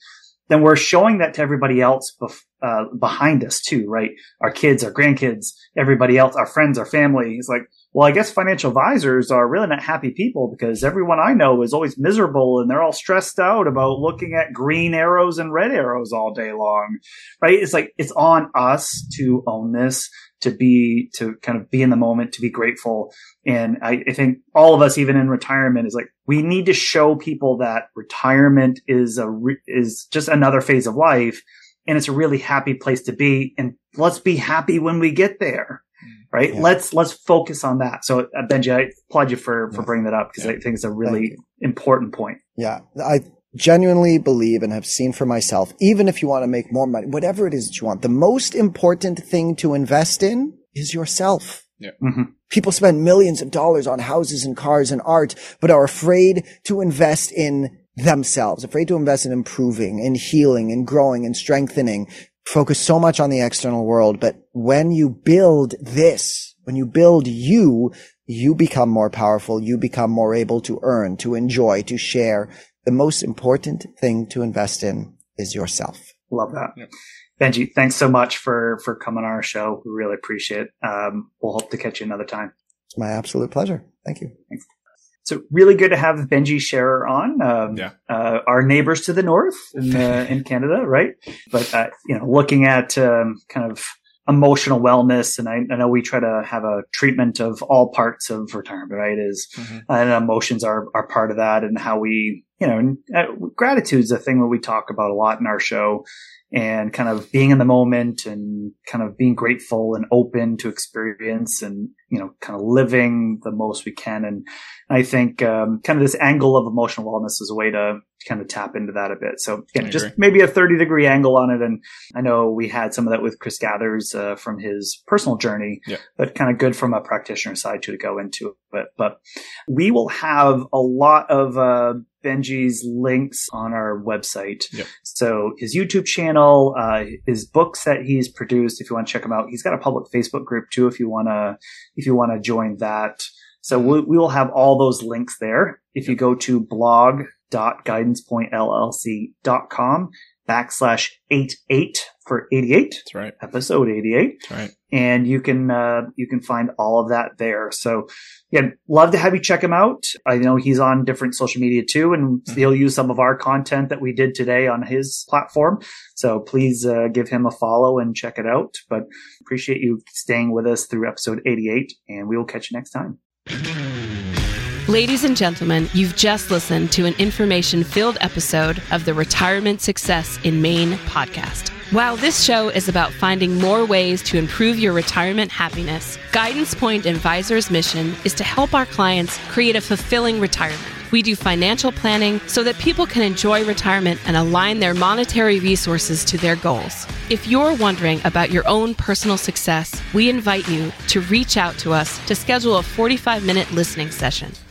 then we're showing that to everybody else bef- uh, behind us too, right? Our kids, our grandkids, everybody else, our friends, our family. It's like, well, I guess financial advisors are really not happy people because everyone I know is always miserable and they're all stressed out about looking at green arrows and red arrows all day long, right? It's like, it's on us to own this, to be, to kind of be in the moment, to be grateful. And I, I think all of us, even in retirement, is like, we need to show people that retirement is a, is just another phase of life and it's a really happy place to be. And let's be happy when we get there. Right. Yeah. Let's, let's focus on that. So uh, Benjy, I applaud you for, for bringing that up because yeah. I think it's a really important point. Yeah. I genuinely believe and have seen for myself, even if you want to make more money, whatever it is that you want, the most important thing to invest in is yourself. Yeah. Mm-hmm. People spend millions of dollars on houses and cars and art, but are afraid to invest in themselves, afraid to invest in improving and healing and growing and strengthening, focus so much on the external world. But when you build this, when you build you, you become more powerful. You become more able to earn, to enjoy, to share. The most important thing to invest in is yourself. Love that. Yeah. Benjy, thanks so much for, for coming on our show. We really appreciate it. Um, we'll hope to catch you another time. It's my absolute pleasure. Thank you. Thanks. So really good to have Benjy Sherer on. Um, yeah. Uh, our neighbors to the north in, uh, in Canada, right? But uh, you know, looking at um, kind of emotional wellness, and I, I, know we try to have a treatment of all parts of retirement, right? Is mm-hmm. and emotions are are part of that, and how we, you know, uh, gratitude is a thing that we talk about a lot in our show and kind of being in the moment and kind of being grateful and open to experience and you know kind of living the most we can and I think um, kind of this angle of emotional wellness is a way to kind of tap into that a bit. So again, just maybe a 30 degree angle on it. And I know we had some of that with Chris Gathers uh, from his personal journey, yeah. but kind of good from a practitioner side too to go into it. But we will have a lot of uh, Benjy's links on our website. Yep. So his YouTube channel, uh, his books that he's produced, if you want to check them out, he's got a public Facebook group too. If you want to, if you want to join that. So we, we will have all those links there. If you go to blog.guidancepointllc.com backslash 88 for 88. That's right. Episode 88. That's right. And you can, uh, you can find all of that there. So yeah, love to have you check him out. I know he's on different social media too, and mm-hmm. he'll use some of our content that we did today on his platform. So please, uh, give him a follow and check it out. But appreciate you staying with us through episode 88 and we will catch you next time. Ladies and gentlemen, you've just listened to an information filled episode of the Retirement Success in Maine podcast. While this show is about finding more ways to improve your retirement happiness, Guidance Point Advisors' mission is to help our clients create a fulfilling retirement. We do financial planning so that people can enjoy retirement and align their monetary resources to their goals. If you're wondering about your own personal success, we invite you to reach out to us to schedule a 45 minute listening session.